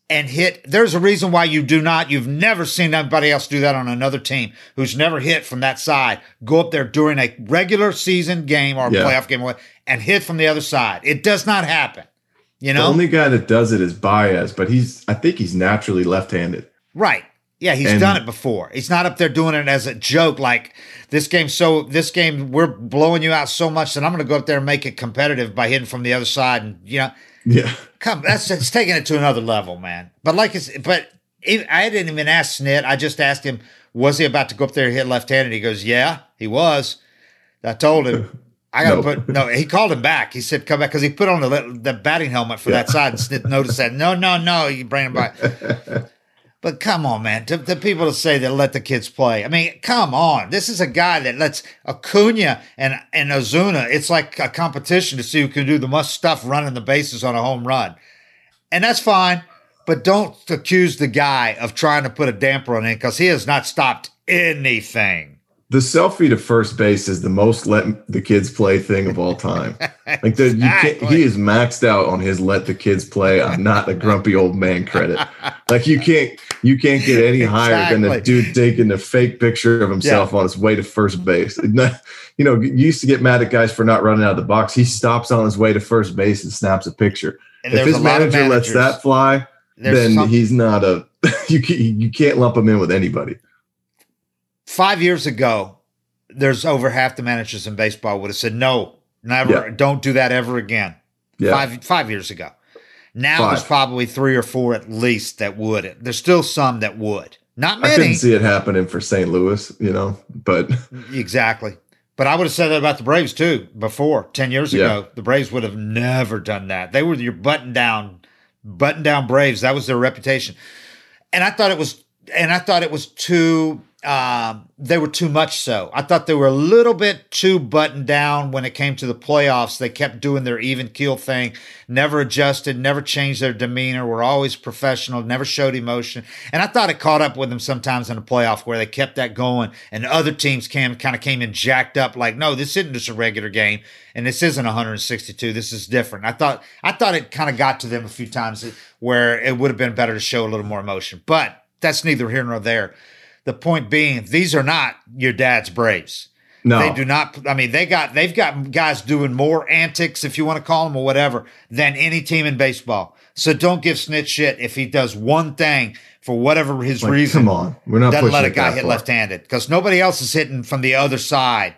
and hit. There's a reason why you do not, you've never seen anybody else do that on another team who's never hit from that side. Go up there during a regular season game or Yeah. playoff game and hit from the other side. It does not happen. You know, The only guy that does it is Baez, but he's I think he's naturally left-handed. Right. Yeah, he's And- done it before. He's not up there doing it as a joke. Like this game, so this game we're blowing you out so much that I'm going to go up there and make it competitive by hitting from the other side. And you know, Yeah. come that's it's taking it to another level, man. But like it's but it, I didn't even ask Snit. I just asked him, was he about to go up there and hit left-handed? He goes, yeah, he was. I told him. I got to No. put no. He called him back. He said, "Come back," because he put on the the batting helmet for that side. And Snit noticed that. No, no, no. You bring him back. But come on, man. To the people to say that let the kids play. I mean, come on. This is a guy that lets Acuna and, and Ozuna. It's like a competition to see who can do the most stuff running the bases on a home run. And that's fine. But don't accuse the guy of trying to put a damper on it because he has not stopped anything. The selfie to first base is the most let the kids play thing of all time. Like the, you can't, he is maxed out on his let the kids play. I'm not a grumpy old man credit. Like you can't you can't get any higher than the dude taking a fake picture of himself on his way to first base. You know, you used to get mad at guys for not running out of the box. He stops on his way to first base and snaps a picture. And if his a lot of manager lets that fly, then some- he's not a you you can't lump him in with anybody. Five years ago, there's over half the managers in baseball would have said, no, never, Yeah. don't do that ever again. Yeah. Five five years ago. Now Five. there's probably three or four at least that would. There's still some that would. Not many. I couldn't see it happening for St. Louis, you know, but Exactly. But I would have said that about the Braves too before. Ten years Yeah. ago, the Braves would have never done that. They were your button down, button down Braves. That was their reputation. And I thought it was, and I thought it was too. Um, they were too much so. I thought they were a little bit too buttoned down when it came to the playoffs. They kept doing their even keel thing, never adjusted, never changed their demeanor, were always professional, never showed emotion. And I thought it caught up with them sometimes in the playoff where they kept that going and other teams came kind of came in jacked up like, no, this isn't just a regular game and this isn't 162. This is different. I thought I thought it kind of got to them a few times where it would have been better to show a little more emotion. But that's neither here nor there. The point being, these are not your dad's Braves. no. They do not. I mean, they got they've got guys doing more antics, if you want to call them or whatever, than any team in baseball. So don't give Snitch shit if he does one thing for whatever his Like, reason. come on. We're not doesn't let a guy hit left-handed because nobody else is hitting from the other side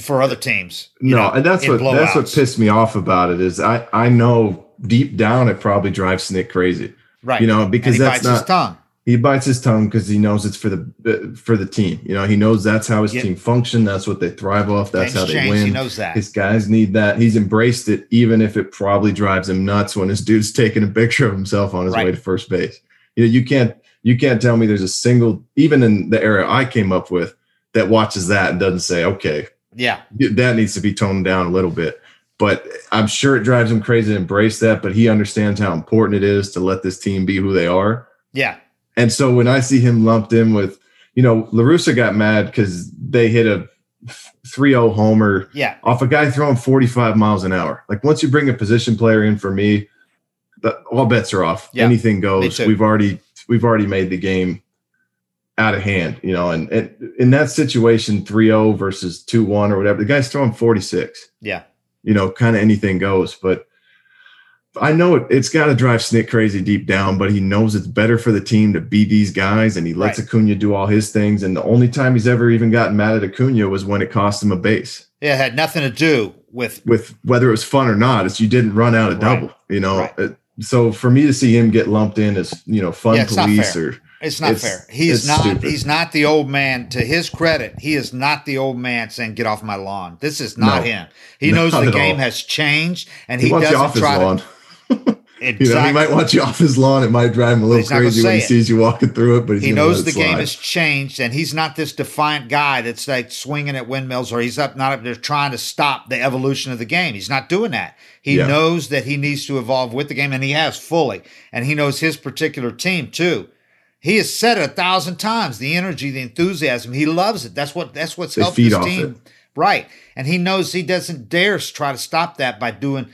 for other teams. you No, know, and that's what that's what pissed me off about it is I I know deep down it probably drives Nick crazy. right. You know, because and he that's bites his not tongue. He bites his tongue because he knows it's for the uh, for the team. You know, he knows that's how his Yeah. team function. That's what they thrive off. That's Things how they change, win. he knows that. His guys need that. He's embraced it, even if it probably drives him nuts when his dude's taking a picture of himself on his Right. way to first base. You know, you can't you can't tell me there's a single even in the era I came up with that watches that and doesn't say, okay, Yeah. that needs to be toned down a little bit. But I'm sure it drives him crazy to embrace that. But he understands how important it is to let this team be who they are. Yeah. And so when I see him lumped in with, you know, La Russa got mad because they hit a 3-0 homer Yeah. off a guy throwing 45 miles an hour. Like once you bring a position player in for me, the, all bets are off. Yeah, Anything goes. We've already we've already made the game out of hand, you know, and, and in that situation 3-0 versus 2-1 or whatever, the guy's throwing 46 Yeah. you know, kind of anything goes. But I know it, it's got to drive Snit crazy deep down, but he knows it's better for the team to beat these guys, and he lets Right. Acuna do all his things. And the only time he's ever even gotten mad at Acuna was when it cost him a base. It had nothing to do with With whether it was fun or not, it's you didn't run out a Right. double, you know. Right. Uh, So for me to see him get lumped in as you know fun Yeah, police or It's not It's- fair. He is it's not. stupid. He's not the old man. To his credit, he is not the old man saying "Get off my lawn." This is not No. him. He Not knows the game all. has changed, and he, he, doesn't try lawn. To. You know, he might want you off his lawn. It might drive him a little He's not gonna crazy when he it. sees you walking through it, but he knows the it game has changed, and he's not this defiant guy that's like swinging at windmills, or he's up not up there trying to stop the evolution of the game. He's not doing that. He Yeah. knows that he needs to evolve with the game, and he has fully, and he knows his particular team too. He has said it a thousand times: the energy, the enthusiasm. He loves it. That's what. That's what's They helped his team. it. Right, and he knows he doesn't dare try to stop that by doing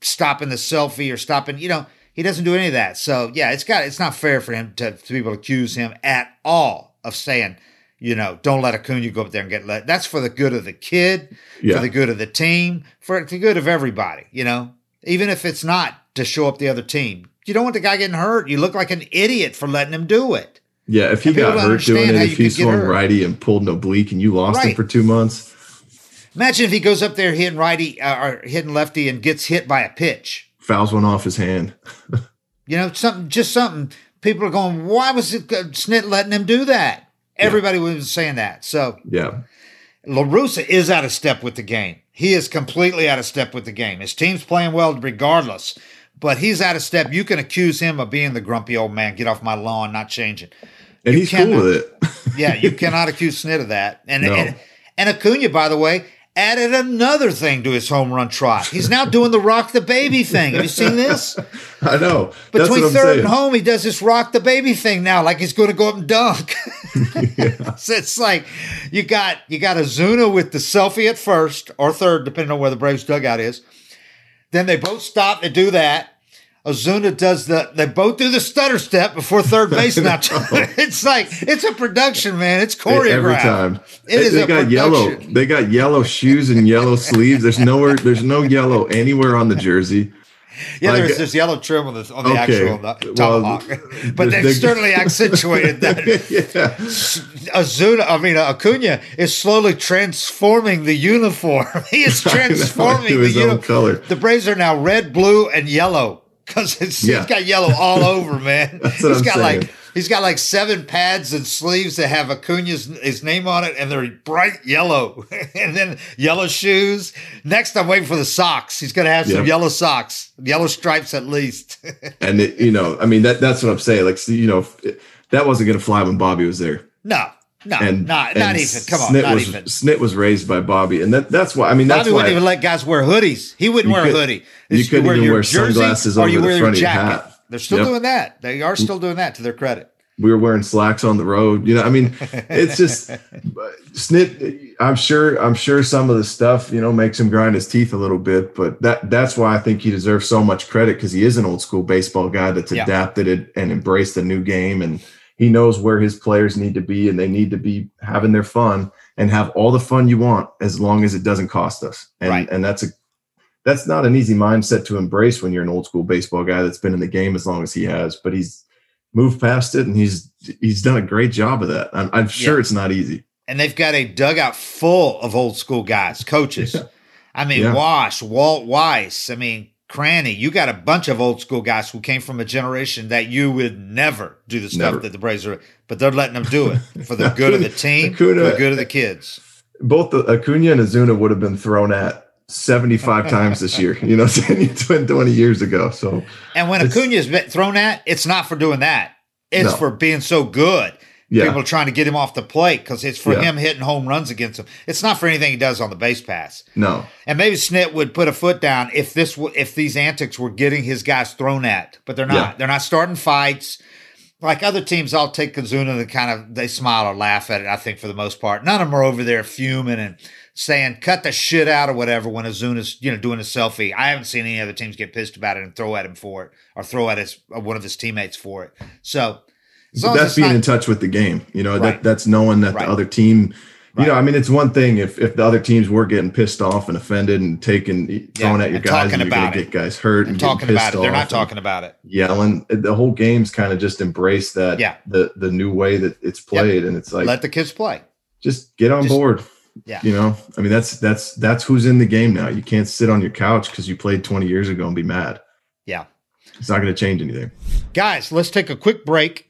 stopping the selfie or stopping. You know, he doesn't do any of that. So yeah, it's got. It's not fair for him to, to be able to accuse him at all of saying, you know, don't let Acuna go up there and get let. That's for the good of the kid, Yeah. for the good of the team, for the good of everybody. You know, even if it's not to show up the other team. You don't want the guy getting hurt. You look like an idiot for letting him do it. Yeah, if he got hurt doing it, if he swung righty and pulled an oblique and you lost him for two months, Imagine if he goes up there hitting righty uh, or hitting lefty and gets hit by a pitch. fouls one off his hand. You know, something, just something. People are going, why was it uh, Snit letting him do that? Everybody was saying that. So Yeah. La Russa is out of step with the game. He is completely out of step with the game. His team's playing well regardless, but he's out of step. You can accuse him of being the grumpy old man, get off my lawn, not changing. And You he's cannot- cool with it. Yeah, you cannot accuse Snit of that. And, No. and and Acuna, by the way, added another thing to his home run trot. He's now doing the rock the baby thing. Have you seen this? I know. Between third saying. and home, he does this rock the baby thing now, like he's going to go up and dunk. so it's like you got you got Ozuna with the selfie at first or third, depending on where the Braves dugout is. Then they both stop. They do that. Ozuna does the. They both do the stutter step before third base. Now it's like it's a production, man. It's choreographed Every time. It is they a got yellow. They got yellow shoes and yellow sleeves. There's nowhere. There's no yellow anywhere on the jersey. Yeah, Like- there's this yellow trim on the on the Okay. actual uh, Well, tomahawk, but they- they certainly accentuated that. yeah. Ozuna, I mean Acuna is slowly transforming the uniform. he is I know, transforming the uniform. color. The Braves are now red, blue, and yellow because it's Yeah. he's got yellow all over, man. That's what He's I'm got saying. like he's got like seven pads and sleeves that have Acuna's his name on it, and they're bright yellow, and then yellow shoes. Next, I'm waiting for the socks. He's gonna have some yellow socks, yellow stripes at least. And it, you know, I mean that. That's what I'm saying. Like you know, that wasn't going to fly when Bobby was there. no, no, And not and not even. Come on, Snit not was, even. Snit was raised by Bobby, and that that's why. I mean, that's Bobby wouldn't even let guys wear hoodies. He wouldn't wear could- a hoodie. you It's- couldn't even your wear jersey sunglasses or you the wear front of your jacket. hat. They're still Yep. doing that. They are still doing that to their credit. we were wearing slacks on the road. You know, I mean, it's just Snit. I'm sure. I'm sure some of the stuff you know makes him grind his teeth a little bit, but that that's why I think he deserves so much credit because he is an old school baseball guy that's Yeah. adapted it and embraced the new game, and he knows where his players need to be, and they need to be having their fun and have all the fun you want as long as it doesn't cost us. And Right. and that's a that's not an easy mindset to embrace when you're an old school baseball guy that's been in the game as long as he has, but he's moved past it and he's he's done a great job of that. I'm, I'm sure Yeah. it's not easy. And they've got a dugout full of old school guys, coaches. I mean, Yeah. Wash, Walt Weiss. I mean, Cranny. You got a bunch of old school guys who came from a generation that you would never do the stuff Never. that the Braves are, but they're letting them do it for the good of the team, Acuna- for the good of the kids. Both the Acuna and Ozuna would have been thrown at 75 times this year, you know, 10, 20 years ago. So And when Acuna's been thrown at, it's not for doing that. It's No. for being so good. Yeah, People are trying to get him off the plate because it's for Yeah. him hitting home runs against them. It's not for anything he does on the base pass. no, And maybe Snit would put a foot down if this w- if these antics were getting his guys thrown at, but they're not. Yeah. They're not starting fights. like other teams, I'll take Ozuna and kind of they smile or laugh at it. I think for the most part, none of them are over there fuming and saying "cut the shit out" or whatever when Ozuna's you know doing a selfie. I haven't seen any other teams get pissed about it and throw at him for it or throw at his uh, one of his teammates for it. So that's being not, in touch with the game. You know right. that that's knowing that right. the other team you know, I mean, it's one thing if if the other teams were getting pissed off and offended and taking throwing at your guys, and you're going to get guys hurt and, and talking about it. They're not talking about it. Yelling. The whole game's kind of just embrace that. Yeah. The the new way that it's played, yep. and it's like let the kids play. Just get on just, board. Yeah. You know, I mean, that's that's that's who's in the game now. You can't sit on your couch because you played 20 years ago and be mad. Yeah. It's not going to change anything. Guys, let's take a quick break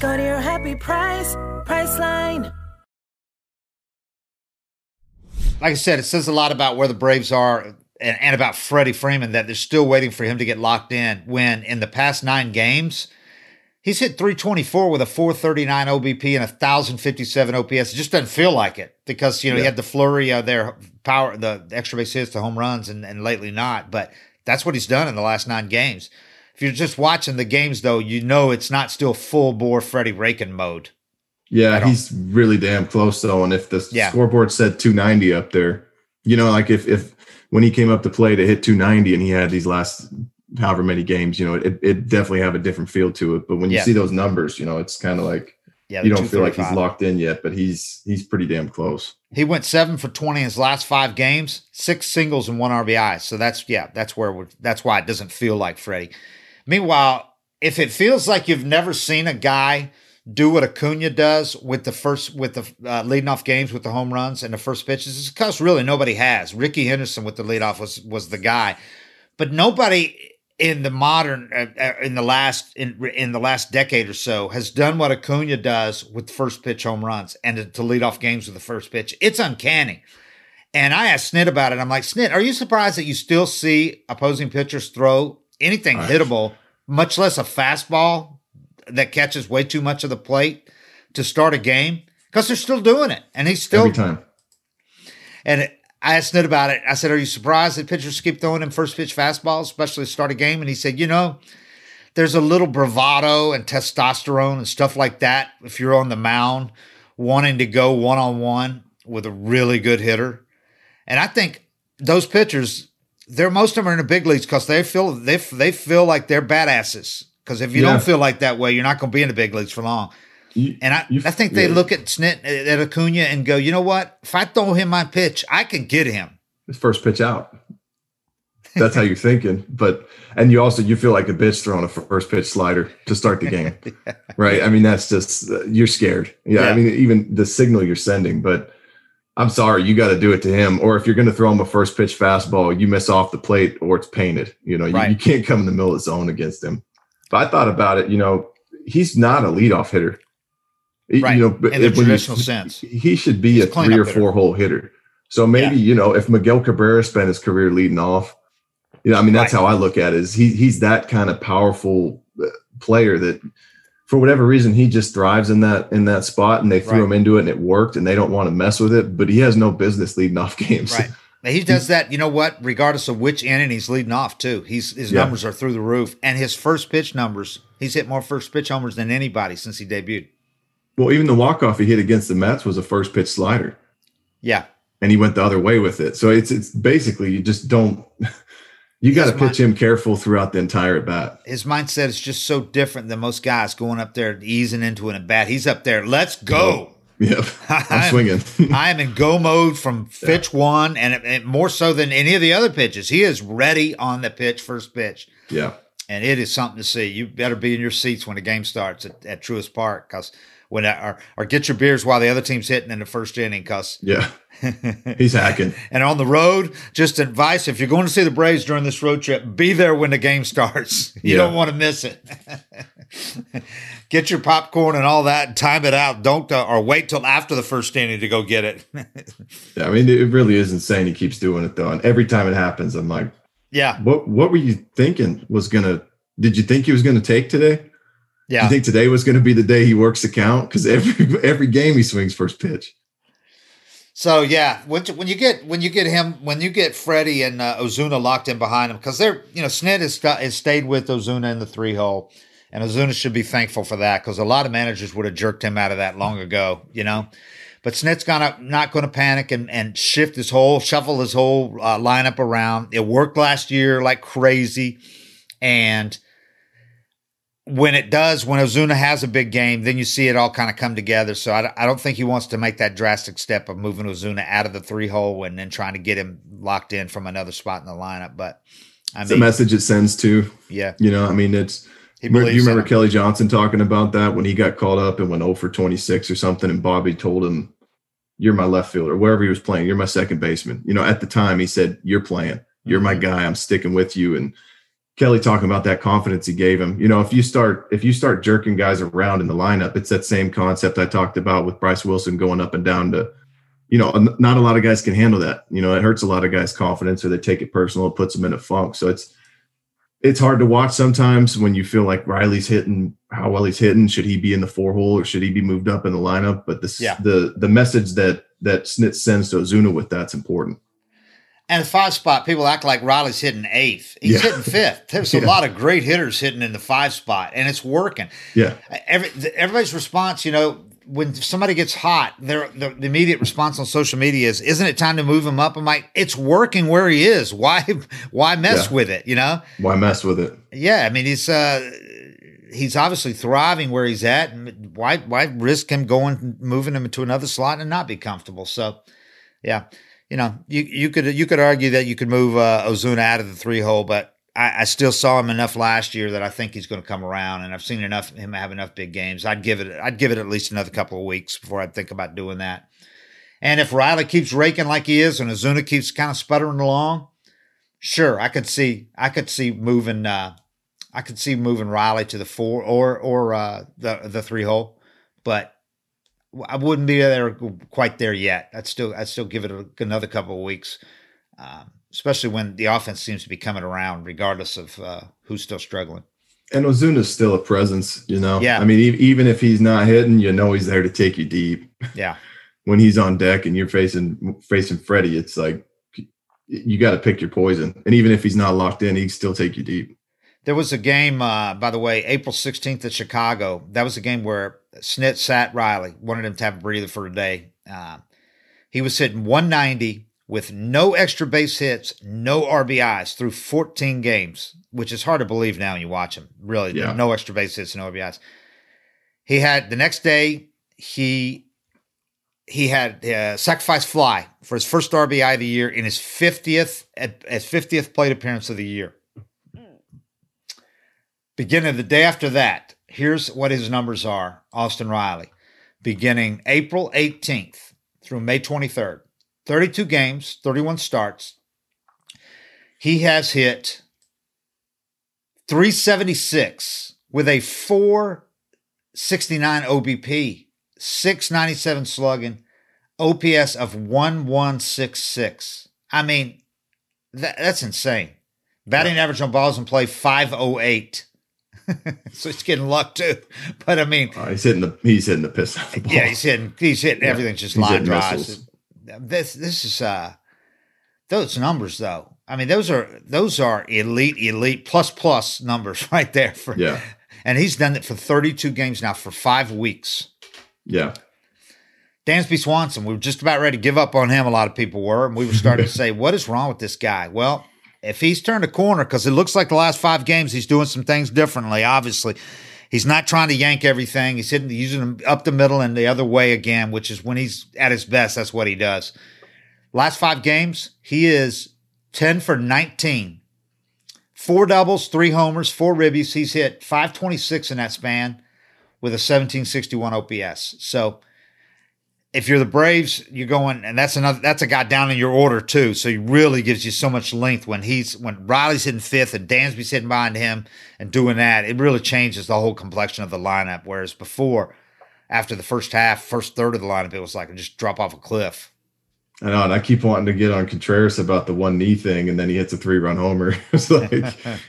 Go to your happy price, Priceline. Like I said, it says a lot about where the Braves are and, and about Freddie Freeman that they're still waiting for him to get locked in. When in the past nine games, he's hit 324 with a 439 OBP and a 1057 OPS. It just doesn't feel like it because you know yeah. he had the flurry of their power, the extra base hits, the home runs, and, and lately not. But that's what he's done in the last nine games. If you're just watching the games, though, you know it's not still full bore Freddie Rakin mode. Yeah, he's really damn close though. And if the yeah. scoreboard said 290 up there, you know, like if if when he came up to play to hit 290 and he had these last however many games, you know, it it definitely have a different feel to it. But when you yeah. see those numbers, you know, it's kind of like yeah, you don't feel like he's locked in yet, but he's he's pretty damn close. He went seven for 20 in his last five games, six singles and one RBI. So that's yeah, that's where we're that's why it doesn't feel like Freddie. Meanwhile, if it feels like you've never seen a guy do what Acuna does with the first with the uh, leading off games with the home runs and the first pitches, it's because really nobody has. Rickey Henderson with the leadoff was was the guy, but nobody in the modern uh, uh, in the last in in the last decade or so has done what Acuna does with first pitch home runs and to, to lead off games with the first pitch. It's uncanny. And I asked Snit about it. I'm like, Snit, are you surprised that you still see opposing pitchers throw anything hittable, much less a fastball that catches way too much of the plate to start a game because they're still doing it, and he's still every time. And it, I asked Ned about it. I said, "Are you surprised that pitchers keep throwing him first pitch fastballs, especially to start a game?" And he said, "You know." There's a little bravado and testosterone and stuff like that if you're on the mound wanting to go one on one with a really good hitter. And I think those pitchers they're most of them are in the big leagues because they feel they they feel like they're badasses. Because if you yeah. don't feel like that way, you're not going to be in the big leagues for long. You, and I, I think they yeah. look at Snit at Acuna and go, you know what? If I throw him my pitch, I can get him. His first pitch out. That's how you're thinking. But and you also you feel like a bitch throwing a first pitch slider to start the game, yeah. right? I mean that's just uh, you're scared. Yeah, yeah, I mean even the signal you're sending, but I'm sorry, you got to do it to him. Or if you're going to throw him a first pitch fastball, you miss off the plate or it's painted. You know, right. you, you, can't come in the middle of the zone against him. But I thought about it. You know, he's not a leadoff hitter. Right. You know, in the traditional you, sense, he should be he's a three or four hole hitter. So maybe yeah. you know, if Miguel Cabrera spent his career leading off, you know, I mean, that's right. how I look at it. Is he he's that kind of powerful uh, player that for whatever reason he just thrives in that in that spot and they threw right. him into it and it worked and they don't want to mess with it but he has no business leading off games. Right. He does that you know what regardless of which inning he's leading off too. He's his yeah. numbers are through the roof and his first pitch numbers he's hit more first pitch homers than anybody since he debuted. Well even the walk-off he hit against the mets was a first pitch slider. Yeah. And he went the other way with it. So it's it's basically you just don't You got to pitch him careful throughout the entire at bat. his mindset is just so different than most guys going up there easing into an at bat. He's up there, let's go. Yep, I'm swinging. I am in go mode from pitch one, and, it- and more so than any of the other pitches. He is ready on the pitch, first pitch, yeah, and it is something to see. You better be in your seats when the game starts at, at Truist Park, because when or, or get your beers while the other team's hitting in the first inning, because yeah. He's hacking. and on the road, just advice: if you're going to see the Braves during this road trip, be there when the game starts. You Yeah. don't want to miss it. get your popcorn and all that, and time it out. Don't uh, or wait till after the first inning to go get it. Yeah, I mean, it really is insane. He keeps doing it though, and every time it happens, I'm like, yeah, what What were you thinking was gonna? Did you think he was gonna take today? Yeah. You think today was going to be the day he works the count? Because every every game he swings first pitch. So yeah, when, when you get when you get him when you get Freddie and uh, Ozuna locked in behind him because they're you know Snit has, has stayed with Ozuna in the three hole, and Ozuna should be thankful for that because a lot of managers would have jerked him out of that long ago, you know. But Snit's gonna not going to panic and and shift his whole shuffle his whole uh, lineup around. It worked last year like crazy, and when it does, when Ozuna has a big game, then you see it all kind of come together. So I, I don't think he wants to make that drastic step of moving Ozuna out of the three hole and then trying to get him locked in from another spot in the lineup. But I It's a message it sends to. yeah, You know, I mean, it's. You remember- believes remember him. Kelly Johnson talking about that when he got called up and went 0 for 26 or something, and Bobby told him, "You're my left fielder, wherever he was playing. You're my second baseman." You know, at the time he said, "You're playing. You're Mm-hmm. my guy. I'm sticking with you." And Kelly talking about that confidence he gave him. You know, if you start if you start jerking guys around in the lineup, it's that same concept I talked about with Bryse Wilson going up and down to. You know, not a lot of guys can handle that. You know, it hurts a lot of guys' confidence, or they take it personal. It puts them in a funk. So it's it's hard to watch sometimes when you feel like Riley's hitting how well he's hitting. Should he be in the four hole or should he be moved up in the lineup? But the Yeah. the the message that that Snit sends to Ozuna with that's important. And the five spot, people act like Riley's hitting eighth. He's Yeah. hitting fifth. There's a lot of great hitters hitting in the five spot, and it's working. Yeah, Every, everybody's response, you know, when somebody gets hot, their the, the immediate response on social media is, "Isn't it time to move him up?" I'm like, "It's working where he is. Why, why mess Yeah. with it?" You know? why mess with it? Yeah, I mean, he's uh, he's obviously thriving where he's at. Why, why risk him going, moving him into another slot and not be comfortable? So, yeah, you know, you you could you could argue that you could move uh, Ozuna out of the three hole, but I, I still saw him enough last year that I think he's going to come around, and I've seen enough him have enough big games. I'd give it I'd give it at least another couple of weeks before I'd think about doing that. And if Riley keeps raking like he is, and Ozuna keeps kind of sputtering along, sure, I could see I could see moving uh, I could see moving Riley to the four or or uh, the the three hole, but I wouldn't be there quite there yet. I'd still I'd still give it a, another couple of weeks, um, especially when the offense seems to be coming around, regardless of uh, who's still struggling. And Ozuna's still a presence. You know, Yeah. I mean, e- even if he's not hitting, you know, he's there to take you deep. Yeah, When he's on deck and you're facing facing Freddie, it's like you got to pick your poison. And even if he's not locked in, he can still take you deep. There was a game, uh, by the way, April 16th at Chicago. That was a game where Snit sat Riley, wanted him to have a breather for today. Uh, he was hitting 190 with no extra base hits, no RBIs through 14 games, which is hard to believe now when you watch him. Really, Yeah. no extra base hits, no RBIs. He had the next day, he he had uh, sacrifice fly for his first RBI of the year in his 50th at his 50th plate appearance of the year. Beginning of the day after that, here's what his numbers are Austin Riley. Beginning April 18th through May 23rd, 32 games, 31 starts. He has hit 376 with a 469 OBP, 697 slugging, OPS of 1166. I mean, that, that's insane. Batting average on balls in play 508. so he's getting luck too. But I mean, Uh, he's hitting the he's hitting the piss the ball. yeah, he's hitting he's hitting Yeah. everything's just He's line drives. This this is uh those numbers though. I mean, those are those are elite, elite plus plus numbers right there for Yeah. and he's done it for 32 games now for five weeks. Yeah. Dansby Swanson, we were just about ready to give up on him. A lot of people were, and we were starting to say, "What is wrong with this guy?" Well, if he's turned a corner, because it looks like the last five games he's doing some things differently. Obviously, he's not trying to yank everything. He's hitting, using them up the middle and the other way again, which is when he's at his best. That's what he does. Last five games, he is ten for nineteen. Four doubles, three homers, four ribbies. He's hit 526 in that span with a 1761 OPS. So if you're the Braves, you're going, and that's another, that's a guy down in your order too. So he really gives you so much length when he's, when Riley's hitting fifth and Dansby's hitting behind him and doing that. It really changes the whole complexion of the lineup. Whereas before, after the first half, first third of the lineup, it was like just drop off a cliff. I know, and I keep wanting to get on Contreras about the one knee thing, and then he hits a three run homer. it's like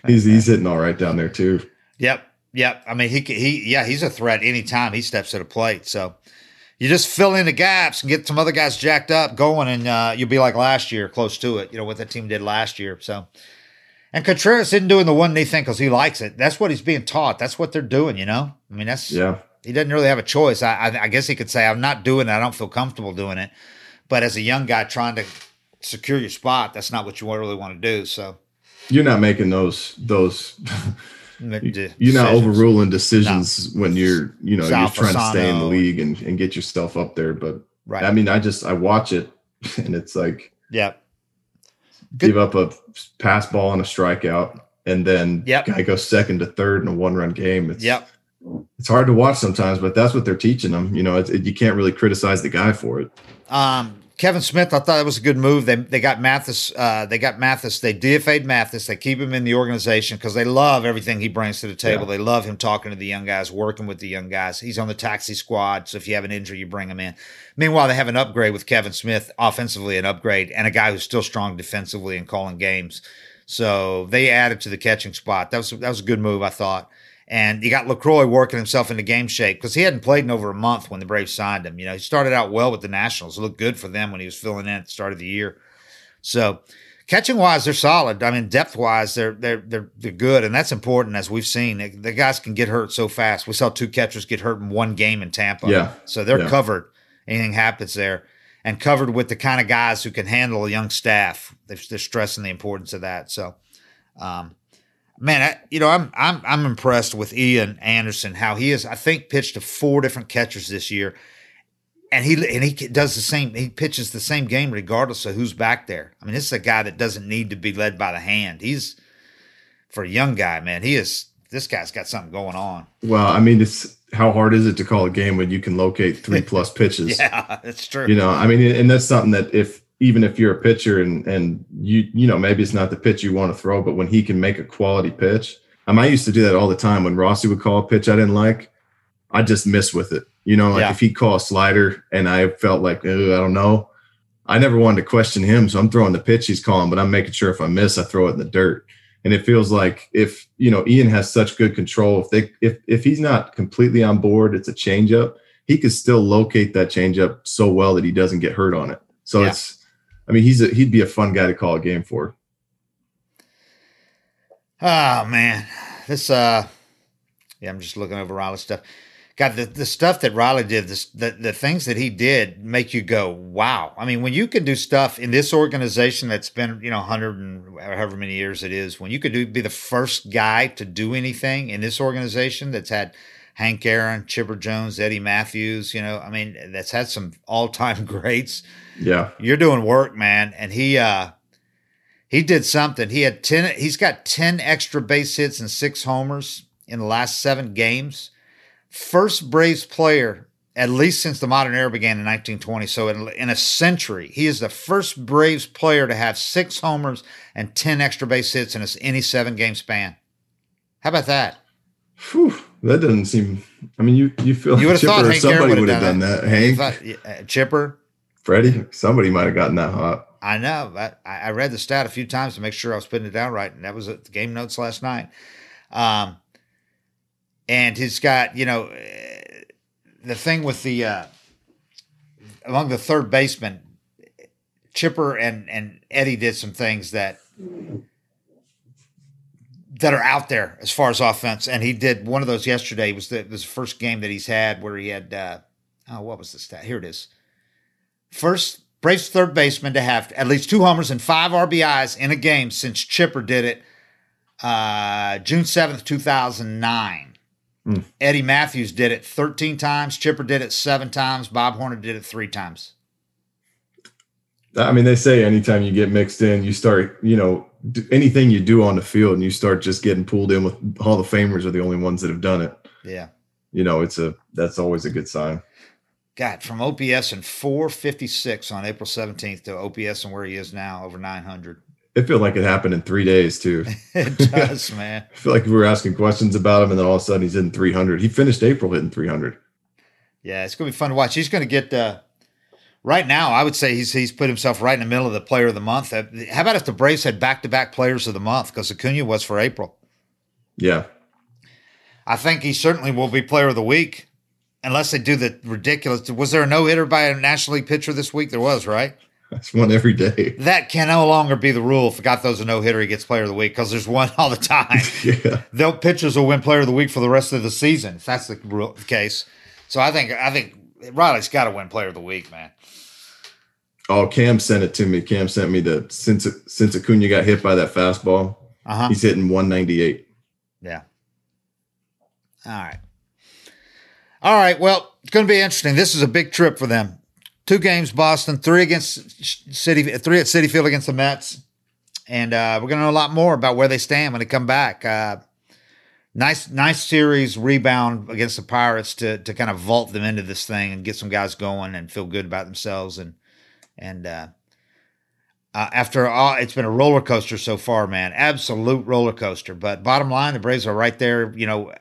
he's he's hitting all right down there too. Yep, yep. I mean, he he yeah, he's a threat anytime he steps to the plate. So you just fill in the gaps and get some other guys jacked up going, and uh, you'll be like last year, close to it. You know what that team did last year. So. And Contreras isn't doing the one knee thing because he likes it. That's what he's being taught. That's what they're doing. You know. I mean, that's yeah. He doesn't really have a choice. I, I, I guess he could say, "I'm not doing it. I don't feel comfortable doing it." But as a young guy trying to secure your spot, that's not what you really want to do. So you're not making those those. you're not overruling decisions no. when you're you know Sal you're trying Fasano. to stay in the league and, and get yourself up there. But Right. I mean, I just I watch it and it's like Yep. give up a pass ball and a strikeout, and then Yep. guy goes second to third in a one run game. It's Yep. it's hard to watch sometimes, but that's what they're teaching them. You know, it, you can't really criticize the guy for it. Um, Kevan Smith, I thought it was a good move. They they got Mathis. Uh, they got Mathis. They DFA'd Mathis. They keep him in the organization because they love everything he brings to the table. Yeah. They love him talking to the young guys, working with the young guys. He's on the taxi squad, so if you have an injury, you bring him in. Meanwhile, they have an upgrade with Kevan Smith, offensively an upgrade, and a guy who's still strong defensively and calling games. So they added to the catching spot. That was that was a good move, I thought. And you got Lucroy working himself into game shape because he hadn't played in over a month when the Braves signed him. You know, he started out well with the Nationals. It looked good for them when he was filling in at the start of the year. So catching wise, they're solid. I mean, depth wise, they're they're they're they're good, and that's important as we've seen. The- The guys can get hurt so fast. We saw two catchers get hurt in one game in Tampa. Yeah. So they're Yeah. covered. Anything happens there. And covered with the kind of guys who can handle a young staff. They're, they're stressing the importance of that. So, um, man, I, you know, I'm I'm I'm impressed with Ian Anderson how he is. I think pitched to four different catchers this year, and he and he does the same. He pitches the same game regardless of who's back there. I mean, this is a guy that doesn't need to be led by the hand. He's for a young guy, man. He is. This guy's got something going on. Well, I mean, it's how hard is it to call a game when you can locate three plus pitches? Yeah, that's true. You know, I mean, and that's something that if even if you're a pitcher and and you you know maybe it's not the pitch you want to throw, but when he can make a quality pitch, mean, I used to do that all the time. When Rossi would call a pitch I didn't like, I just miss with it. You know, like Yeah. if he'd call a slider and I felt like I don't know, I never wanted to question him, so I'm throwing the pitch he's calling, but I'm making sure if I miss, I throw it in the dirt. And it feels like if you know Ian has such good control, if they if if he's not completely on board, it's a changeup. He could still locate that changeup so well that he doesn't get hurt on it. So Yeah. it's, I mean, he's a, he'd be a fun guy to call a game for. Oh man, this uh, yeah, I'm just looking over Riley's stuff. God, the, the stuff that Riley did, this, the the things that he did, make you go, wow. I mean, when you can do stuff in this organization that's been, you know, hundred and however many years it is, when you could do be the first guy to do anything in this organization that's had Hank Aaron, Chipper Jones, Eddie Mathews, you know, I mean, that's had some all time greats Yeah, you're doing work, man. And he uh he did something. He had 10 he's got 10 extra base hits and 6 homers in the last 7 games. First Braves player at least since the modern era began in 1920. So in, in a century, he is the first Braves player to have 6 homers and 10 extra base hits in a, any 7 game span. How about that? Whew, that doesn't seem. I mean, you you feel You have Chipper or somebody would have done, done that. Hank, Thought- Chipper, Freddie, somebody might have gotten that hot. I know. I, I read the stat a few times to make sure I was putting it down right, and that was at the game notes last night. Um, and he's got you know the thing with the uh, among the third baseman, Chipper and and Eddie did some things that that are out there as far as offense, and he did one of those yesterday. It was the, it was the first game that he's had where he had uh, oh what was the stat? Here it is. First Braves third baseman to have at least two homers and five RBIs in a game since Chipper did it uh, June 7th, 2009. Mm. Eddie Mathews did it 13 times. Chipper did it seven times. Bob Horner did it three times. I mean, they say anytime you get mixed in, you start, you know, anything you do on the field and you start just getting pulled in with Hall of Famers are the only ones that have done it. Yeah. You know, it's a, that's always a good sign. God, from OPS and 456 on April 17th to OPS and where he is now, over 900. It felt like it happened in three days too. It does, man. I feel like we were asking questions about him and then all of a sudden he's in 300. He finished April hitting 300. Yeah, it's going to be fun to watch. He's going to get, uh, right now, I would say he's he's put himself right in the middle of the player of the month. Uh, How about if the Braves had back to back players of the month? Because Acuna was for April. Yeah. I think he certainly will be player of the week, unless they do the ridiculous. Was there a no hitter by a National League pitcher this week? There was, right? That's one every day. That can no longer be the rule. If a guy throws a no hitter, he gets player of the week because there's one all the time. yeah. They'll pitchers will win player of the week for the rest of the season if that's the rule, the case. So I think I think Riley's got to win player of the week, man. Oh, Cam sent it to me. Cam sent me the since since Acuna got hit by that fastball, Uh-huh. he's hitting 198. Yeah. All right. All right. Well, it's going to be interesting. This is a big trip for them. Two games, Boston, three against City, three at Citi Field against the Mets, and uh, we're going to know a lot more about where they stand when they come back. Uh, nice, nice series rebound against the Pirates to to kind of vault them into this thing and get some guys going and feel good about themselves and and uh, uh, after all, it's been a roller coaster so far, man. Absolute roller coaster. But bottom line, the Braves are right there. You know,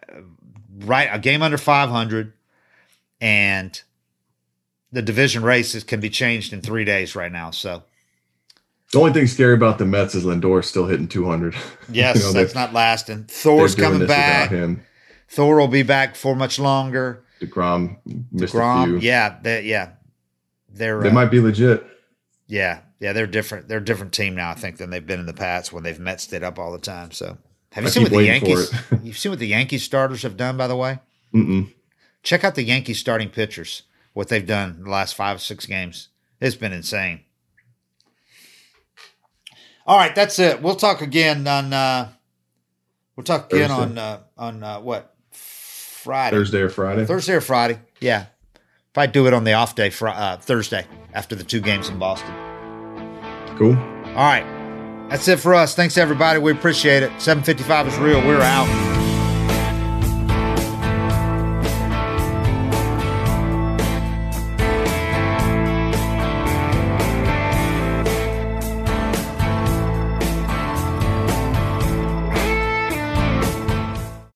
right a game under five hundred, and the division races can be changed in three days right now. So The only thing scary about the Mets is Lindor still hitting 200. yes, You know, that's not lasting. Thor's coming back. Him. Thor will be back for much longer. deGrom missed a few. yeah, they, yeah, they're They uh, might be legit. Yeah, yeah, they're different. They're a different team now, I think, than they've been in the past when they've met it up all the time. So, have you I seen what the Yankees? you've seen what the Yankees starters have done, by the way. Mm-mm. Check out the Yankees starting pitchers. What they've done the last five or six games. It's been insane. All right, that's it. We'll talk again on. uh We'll talk again Thursday. on uh, on uh, what Friday, Thursday or Friday. Thursday or Friday. Yeah, if I do it on the off day, fr- uh, Thursday after the two games in Boston. Cool. All right. That's it for us. Thanks, everybody. We appreciate it. 755 is real. We're out.